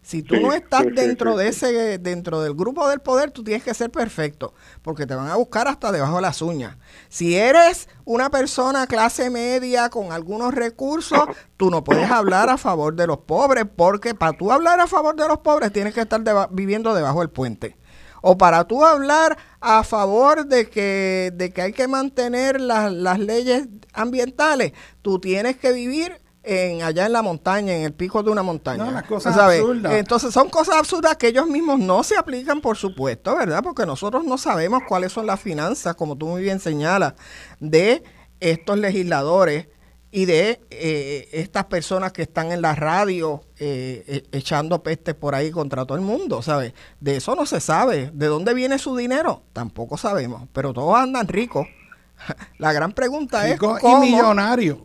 Si tú no estás dentro de ese, dentro del grupo del poder, tú tienes que ser perfecto, porque te van a buscar hasta debajo de las uñas. Si eres una persona clase media con algunos recursos, tú no puedes hablar a favor de los pobres, porque para tú hablar a favor de los pobres tienes que estar viviendo debajo del puente. O para tú hablar a favor de que, de que hay que mantener las leyes ambientales, tú tienes que vivir en, allá en la montaña, en el pico de una montaña. No, las cosas absurdas. Entonces son cosas absurdas que ellos mismos no se aplican, por supuesto, ¿verdad? Porque nosotros no sabemos cuáles son las finanzas, como tú muy bien señalas, de estos legisladores y de eh, estas personas que están en la radio eh, e, echando peste por ahí contra todo el mundo, ¿sabes? De eso no se sabe. ¿De dónde viene su dinero? Tampoco sabemos, pero todos andan ricos. La gran pregunta es cómo, y millonario,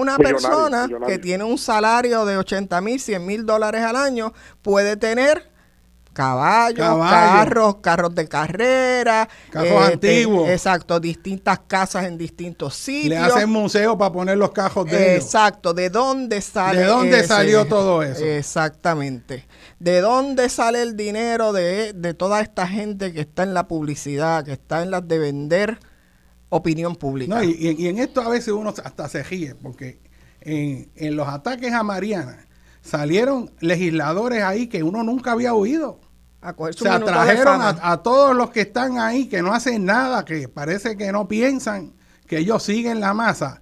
una persona que tiene un salario de 80 mil, 100 mil dólares al año puede tener caballos, carros, carros de carrera, carros este, antiguos. Exacto, distintas casas en distintos sitios. Le hacen museo para poner los cajos de Exacto, ¿de dónde sale ¿De dónde salió todo eso? Exactamente. ¿De dónde sale el dinero de, de toda esta gente que está en la publicidad, que está en las de vender opinión pública. y, en esto a veces uno hasta se ríe, porque en, los ataques a Mariana salieron legisladores ahí que uno nunca había oído. Se atrajeron a, todos los que están ahí, que no hacen nada, que parece que no piensan, que ellos siguen la masa.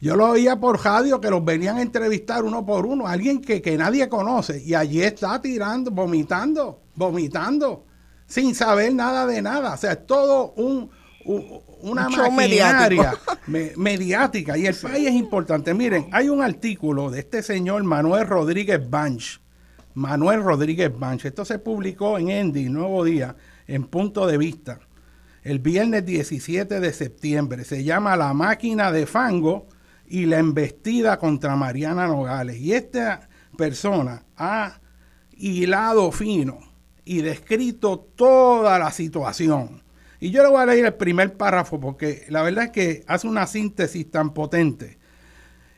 Yo lo oía por radio que los venían a entrevistar uno por uno, alguien que, que nadie conoce, y allí está tirando, vomitando, vomitando, sin saber nada de nada. O sea, es todo un, una maquinaria mediática y el país es importante. Miren, hay un artículo de este señor Manuel Rodríguez Banch. Manuel Rodríguez Banch. Esto se publicó en Endy, Nuevo Día, en punto de vista, el viernes 17 de septiembre. Se llama La máquina de fango y la embestida contra Mariana Nogales. Y esta persona ha hilado fino y descrito toda la situación y yo le voy a leer el primer párrafo porque la verdad es que hace una síntesis tan potente.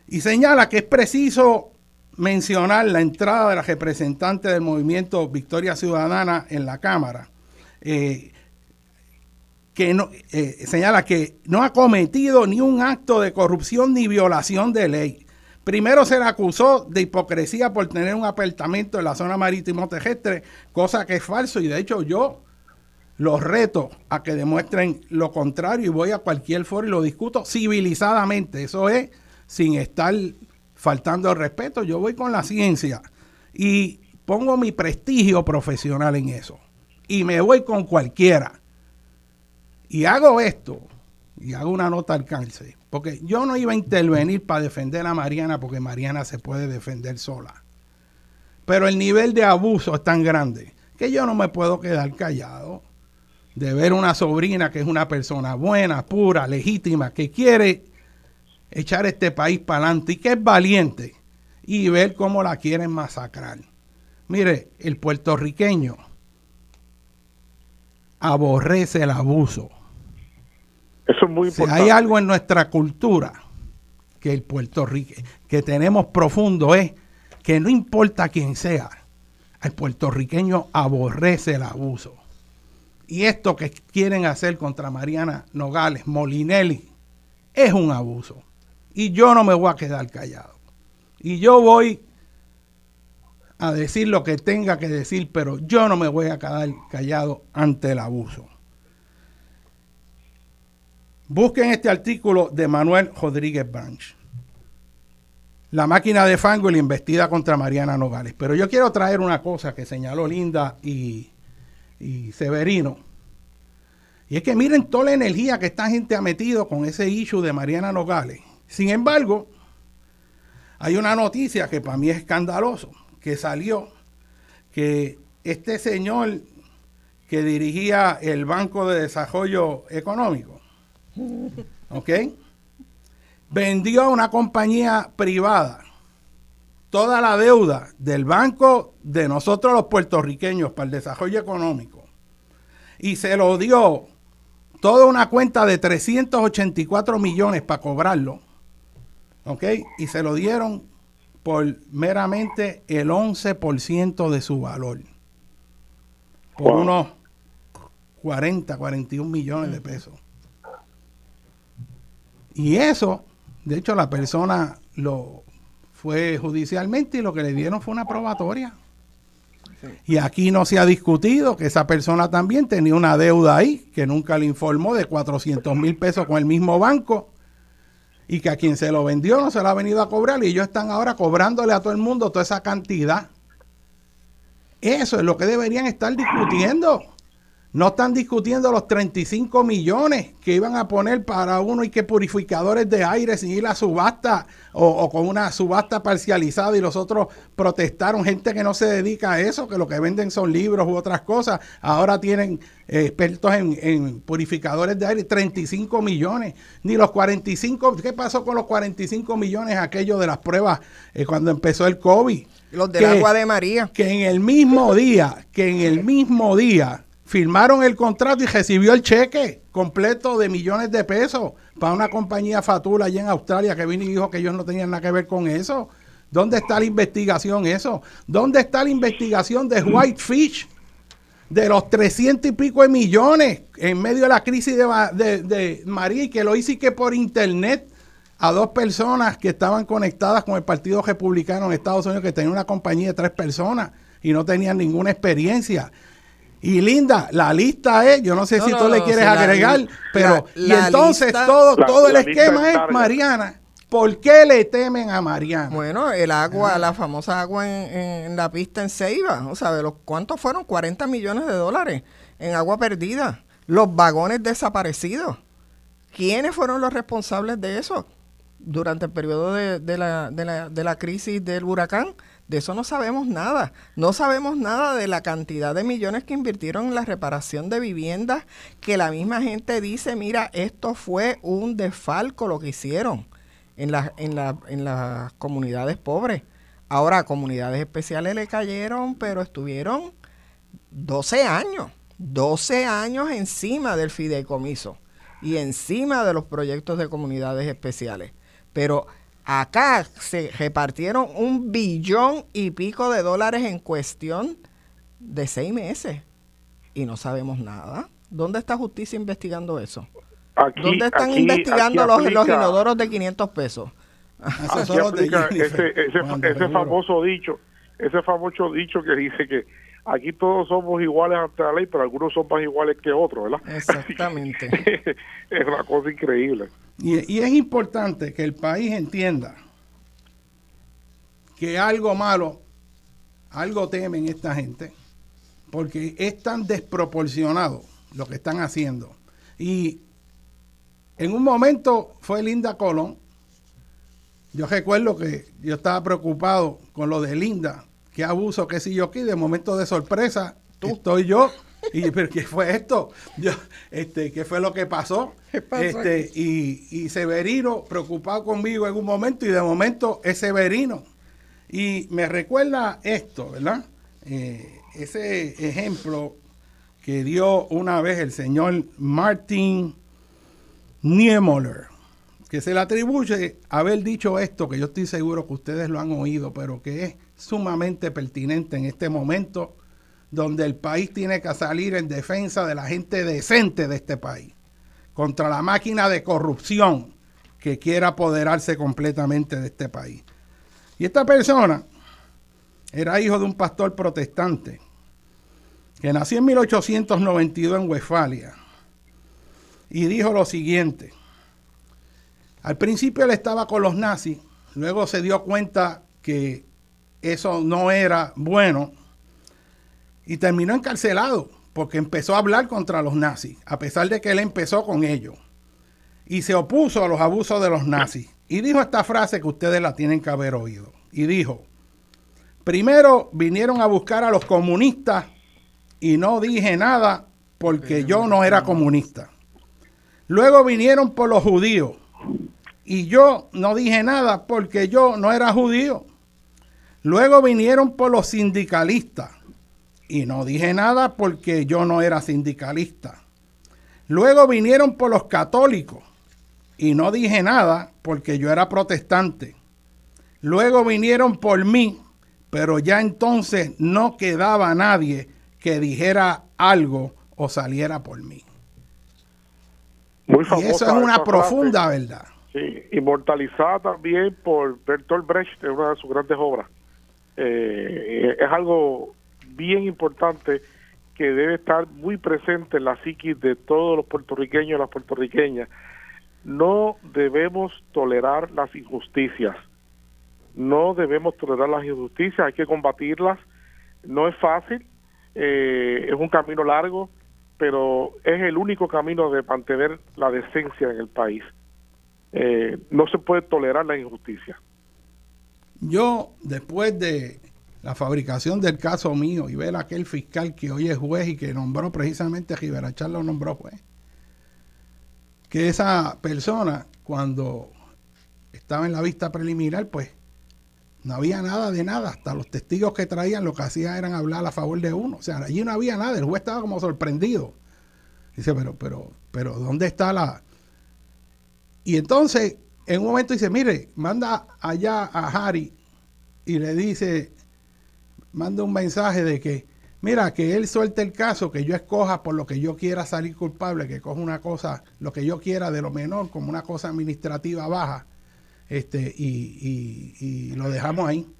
Y señala que es preciso mencionar la entrada de la representante del movimiento Victoria Ciudadana en la Cámara, eh, que no, eh, señala que no ha cometido ni un acto de corrupción ni violación de ley. Primero se le acusó de hipocresía por tener un apartamento en la zona marítimo terrestre, cosa que es falso y de hecho yo los reto a que demuestren lo contrario y voy a cualquier foro y lo discuto civilizadamente. Eso es sin estar faltando el respeto. Yo voy con la ciencia y pongo mi prestigio profesional en eso. Y me voy con cualquiera. Y hago esto y hago una nota al cáncer. Porque yo no iba a intervenir para defender a Mariana porque Mariana se puede defender sola. Pero el nivel de abuso es tan grande que yo no me puedo quedar callado de ver una sobrina que es una persona buena, pura, legítima, que quiere echar este país para adelante y que es valiente y ver cómo la quieren masacrar. Mire, el puertorriqueño aborrece el abuso. Eso es muy importante. Si hay algo en nuestra cultura que el puertorriqueño que tenemos profundo es que no importa quién sea, el puertorriqueño aborrece el abuso. Y esto que quieren hacer contra Mariana Nogales, Molinelli, es un abuso. Y yo no me voy a quedar callado. Y yo voy a decir lo que tenga que decir, pero yo no me voy a quedar callado ante el abuso. Busquen este artículo de Manuel Rodríguez Branch. La máquina de fango y la investida contra Mariana Nogales. Pero yo quiero traer una cosa que señaló Linda y, y Severino. Y es que miren toda la energía que esta gente ha metido con ese issue de Mariana Nogales. Sin embargo, hay una noticia que para mí es escandaloso, que salió, que este señor que dirigía el Banco de Desarrollo Económico, ¿ok? Vendió a una compañía privada toda la deuda del banco de nosotros los puertorriqueños para el desarrollo económico y se lo dio toda una cuenta de 384 millones para cobrarlo, ¿ok? Y se lo dieron por meramente el 11% de su valor, por unos 40, 41 millones de pesos. Y eso, de hecho, la persona lo fue judicialmente y lo que le dieron fue una probatoria. Y aquí no se ha discutido que esa persona también tenía una deuda ahí, que nunca le informó de 400 mil pesos con el mismo banco, y que a quien se lo vendió no se lo ha venido a cobrar, y ellos están ahora cobrándole a todo el mundo toda esa cantidad. Eso es lo que deberían estar discutiendo. No están discutiendo los 35 millones que iban a poner para uno y que purificadores de aire sin ir a subasta o, con una subasta parcializada y los otros protestaron. Gente que no se dedica a eso, que lo que venden son libros u otras cosas. Ahora tienen eh, expertos en, purificadores de aire, 35 millones. Ni los 45, ¿qué pasó con los 45 millones aquellos de las pruebas eh, cuando empezó el COVID? Los del agua de María. Que en el mismo día, que en el mismo día firmaron el contrato y recibió el cheque completo de millones de pesos para una compañía Fatula allá en Australia que vino y dijo que ellos no tenían nada que ver con eso. ¿Dónde está la investigación eso? ¿Dónde está la investigación de Whitefish? De los 300 y pico de millones en medio de la crisis de, de, María y que lo hice que por internet a dos personas que estaban conectadas con el Partido Republicano en Estados Unidos que tenían una compañía de tres personas y no tenían ninguna experiencia. Y Linda, la lista es, yo no sé si tú le quieres agregar, pero y entonces todo, todo el esquema es Mariana. ¿Por qué le temen a Mariana? Bueno, el agua, la famosa agua en, la pista en Ceiba, o sea, los, ¿cuántos fueron? 40 millones de dólares en agua perdida. Los vagones desaparecidos. ¿Quiénes fueron los responsables de eso durante el periodo de, de, la, de, la, de la crisis del huracán? De eso no sabemos nada. No sabemos nada de la cantidad de millones que invirtieron en la reparación de viviendas, que la misma gente dice, mira, esto fue un desfalco lo que hicieron en, en, la, en las comunidades pobres. Ahora, comunidades especiales le cayeron, pero estuvieron 12 años, 12 años encima del fideicomiso y encima de los proyectos de comunidades especiales. Pero Acá se repartieron un billón y pico de dólares en cuestión de seis meses y no sabemos nada. ¿Dónde está justicia investigando eso? ¿Dónde están investigando los, los, inodoros de 500 pesos? ese, ese famoso dicho, ese famoso dicho que dice que aquí todos somos iguales ante la ley, pero algunos son más iguales que otros, ¿verdad? Exactamente. es una cosa increíble. Y, es importante que el país entienda que algo malo, algo temen esta gente, porque es tan desproporcionado lo que están haciendo. Y en un momento fue Linda Colón. Yo recuerdo que yo estaba preocupado con lo de Linda, qué abuso, qué si yo aquí, de momento de sorpresa, tú. estoy yo. Y pero qué fue esto, yo, este, qué fue lo que pasó, este, y, y, Severino preocupado conmigo en un momento y de momento es Severino. Y me recuerda esto, ¿verdad? Eh, ese ejemplo que dio una vez el señor Martin Niemöller, que se le atribuye haber dicho esto, que yo estoy seguro que ustedes lo han oído, pero que es sumamente pertinente en este momento donde el país tiene que salir en defensa de la gente decente de este país, contra la máquina de corrupción que quiera apoderarse completamente de este país. Y esta persona era hijo de un pastor protestante que nació en 1892 en Westfalia y dijo lo siguiente. Al principio él estaba con los nazis, luego se dio cuenta que eso no era bueno y terminó encarcelado porque empezó a hablar contra los nazis, a pesar de que él empezó con ellos y se opuso a los abusos de los nazis. Y dijo esta frase que ustedes la tienen que haber oído. Y dijo, primero vinieron a buscar a los comunistas y no dije nada porque yo no era comunista. Luego vinieron por los judíos y yo no dije nada porque yo no era judío. Luego vinieron por los sindicalistas y no dije nada porque yo no era sindicalista. Luego vinieron por los católicos y no dije nada porque yo era protestante. Luego vinieron por mí, pero ya entonces no quedaba nadie que dijera algo o saliera por mí. Muy y eso es una profunda verdad. Sí, inmortalizada también por Bertolt Brecht en una de sus grandes obras. Eh, es algo bien importante que debe estar muy presente en la psiquis de todos los puertorriqueños y las puertorriqueñas. No debemos tolerar las injusticias. No debemos tolerar las injusticias, hay que combatirlas. No es fácil, eh, es un camino largo, pero es el único camino de mantener la decencia en el país. Eh, no se puede tolerar la injusticia. Yo, después de la fabricación del caso mío y ver aquel fiscal que hoy es juez y que nombró precisamente a Giberachar lo nombró juez, que esa persona, cuando estaba en la vista preliminar, pues no había nada de nada. Hasta los testigos que traían lo que hacían eran hablar a favor de uno. O sea, allí no había nada. El juez estaba como sorprendido. Dice, pero, pero, pero, ¿dónde está la...? Y entonces, en un momento dice, mire, manda allá a Harry y le dice, manda un mensaje de que, mira, que él suelte el caso, que yo escoja por lo que yo quiera salir culpable, que coja una cosa, lo que yo quiera de lo menor, como una cosa administrativa baja, este, y, lo dejamos ahí.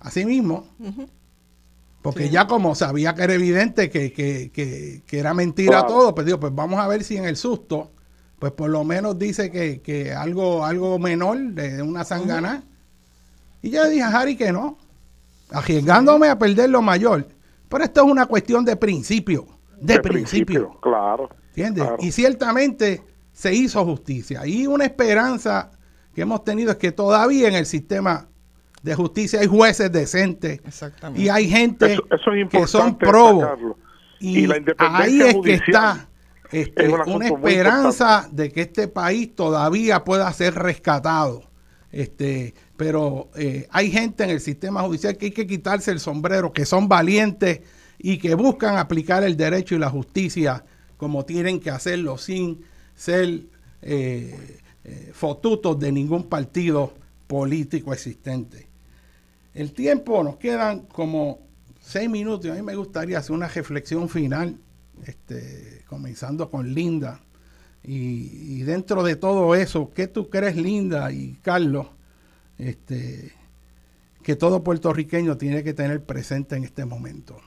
Así mismo. Porque ya como sabía que era evidente que, que, que, era mentira todo, pues digo, pues vamos a ver si en el susto, pues por lo menos dice que, algo, algo menor de, una sangana. Y yo le dije a Harry que no, arriesgándome a perder lo mayor. Pero esto es una cuestión de principio. De, principio, Claro. ¿Entiendes? Y ciertamente se hizo justicia. Y una esperanza que hemos tenido es que todavía en el sistema de justicia hay jueces decentes. Y hay gente que son probos. Y, ahí es que está este, una esperanza de que este país todavía pueda ser rescatado. Este, pero eh, hay gente en el sistema judicial que hay que quitarse el sombrero, que son valientes y que buscan aplicar el derecho y la justicia como tienen que hacerlo sin ser eh, eh, fotutos de ningún partido político existente. El tiempo nos quedan como seis minutos. A mí me gustaría hacer una reflexión final, este, comenzando con Linda. Y, dentro de todo eso, ¿qué tú crees, Linda y Carlos? este, que todo puertorriqueño tiene que tener presente en este momento?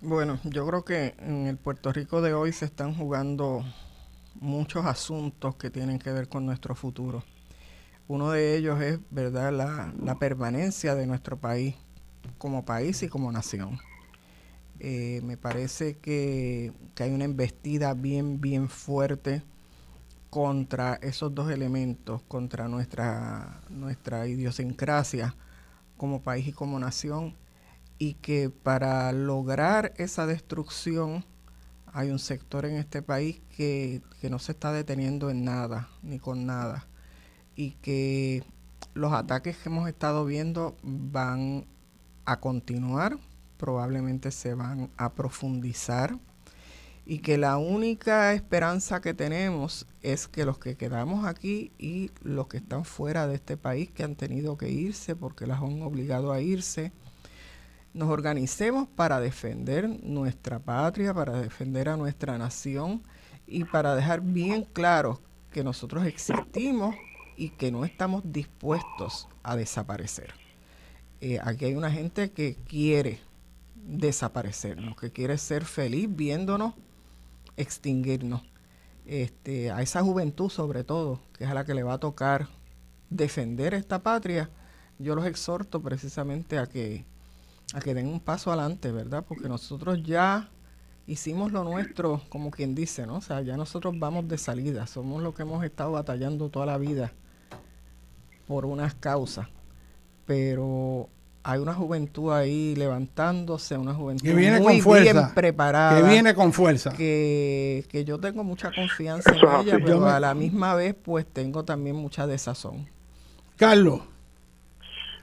Bueno, yo creo que en el Puerto Rico de hoy se están jugando muchos asuntos que tienen que ver con nuestro futuro. Uno de ellos es, ¿verdad?, la, permanencia de nuestro país como país y como nación. Eh, me parece que, que, hay una embestida bien, bien fuerte contra esos dos elementos, contra nuestra, nuestra idiosincrasia como país y como nación, y que para lograr esa destrucción hay un sector en este país que, que no se está deteniendo en nada, ni con nada, y que los ataques que hemos estado viendo van a continuar, probablemente se van a profundizar y que la única esperanza que tenemos es que los que quedamos aquí y los que están fuera de este país, que han tenido que irse porque las han obligado a irse, nos organicemos para defender nuestra patria, para defender a nuestra nación y para dejar bien claro que nosotros existimos y que no estamos dispuestos a desaparecer. Eh, aquí hay una gente que quiere desaparecernos, que quiere ser feliz viéndonos extinguirnos. Este, a esa juventud sobre todo, que es a la que le va a tocar defender esta patria, yo los exhorto precisamente a que, a que den un paso adelante, ¿verdad? Porque nosotros ya hicimos lo nuestro, como quien dice, ¿no? O sea, ya nosotros vamos de salida, somos los que hemos estado batallando toda la vida por unas causas, pero hay una juventud ahí levantándose, una juventud que viene muy con fuerza, bien preparada. Que viene con fuerza. Que, que yo tengo mucha confianza en ella, pero a la misma vez pues tengo también mucha desazón. Carlos,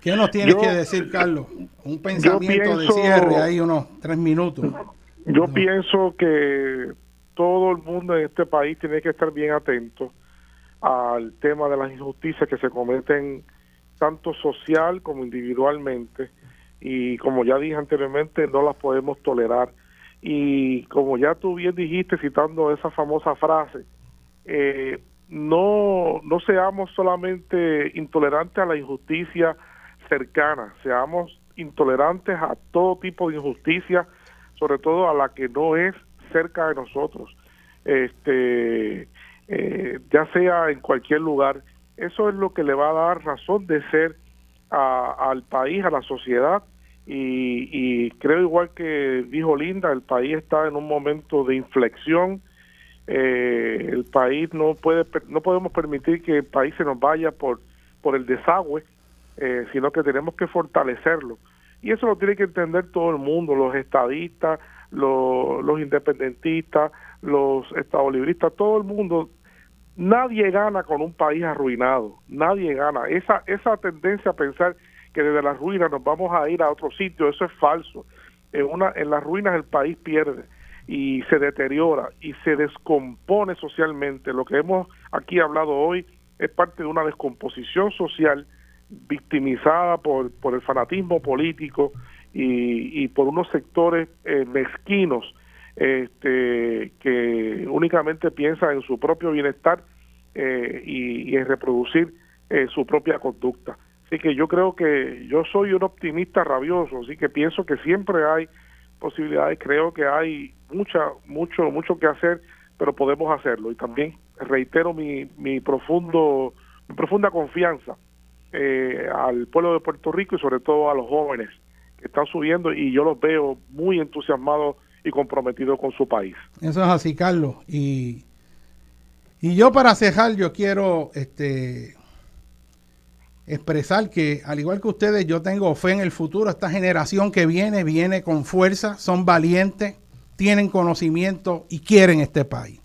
¿qué nos tienes que decir, Carlos? Un pensamiento de cierre, ahí unos tres minutos. Yo pienso que todo el mundo en este país tiene que estar bien atento al tema de las injusticias que se cometen tanto social como individualmente y como ya dije anteriormente no las podemos tolerar. Y como ya tú bien dijiste citando esa famosa frase eh, no no seamos solamente intolerantes a la injusticia cercana seamos intolerantes a todo tipo de injusticia sobre todo a la que no es cerca de nosotros este eh, ya sea en cualquier lugar eso es lo que le va a dar razón de ser al país, a la sociedad. Y, creo igual que dijo Linda, el país está en un momento de inflexión. Eh, el país no puede, no podemos permitir que el país se nos vaya por por el desagüe, eh, sino que tenemos que fortalecerlo. Y eso lo tiene que entender todo el mundo, los estadistas, los, los independentistas, los estadolibristas, todo el mundo Nadie gana con un país arruinado, nadie gana. Esa, esa tendencia a pensar que desde las ruinas nos vamos a ir a otro sitio, eso es falso. En, una, en las ruinas el país pierde y se deteriora y se descompone socialmente. Lo que hemos aquí hablado hoy es parte de una descomposición social victimizada por, por el fanatismo político y, y por unos sectores eh, mezquinos este, que únicamente piensa en su propio bienestar eh, y, en reproducir eh, su propia conducta. Así que yo creo que yo soy un optimista rabioso, así que pienso que siempre hay posibilidades, creo que hay mucha, mucho, mucho que hacer, pero podemos hacerlo. Y también reitero mi, mi profundo, mi profunda confianza eh, al pueblo de Puerto Rico y sobre todo a los jóvenes que están subiendo y yo los veo muy entusiasmados y comprometido con su país. Eso es así, Carlos. Y, y yo para cejar, yo quiero este, expresar que, al igual que ustedes, yo tengo fe en el futuro. Esta generación que viene, viene con fuerza, son valientes, tienen conocimiento y quieren este país.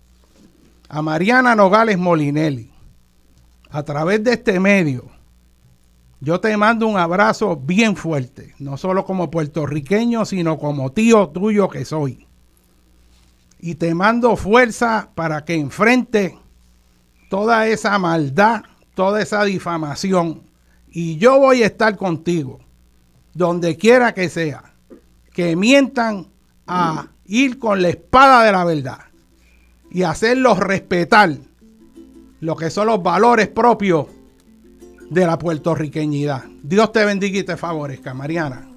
A Mariana Nogales Molinelli, a través de este medio, yo te mando un abrazo bien fuerte, no solo como puertorriqueño, sino como tío tuyo que soy. Y te mando fuerza para que enfrente toda esa maldad, toda esa difamación. Y yo voy a estar contigo, donde quiera que sea, que mientan a ir con la espada de la verdad y hacerlos respetar lo que son los valores propios de la puertorriqueñidad. Dios te bendiga y te favorezca, Mariana.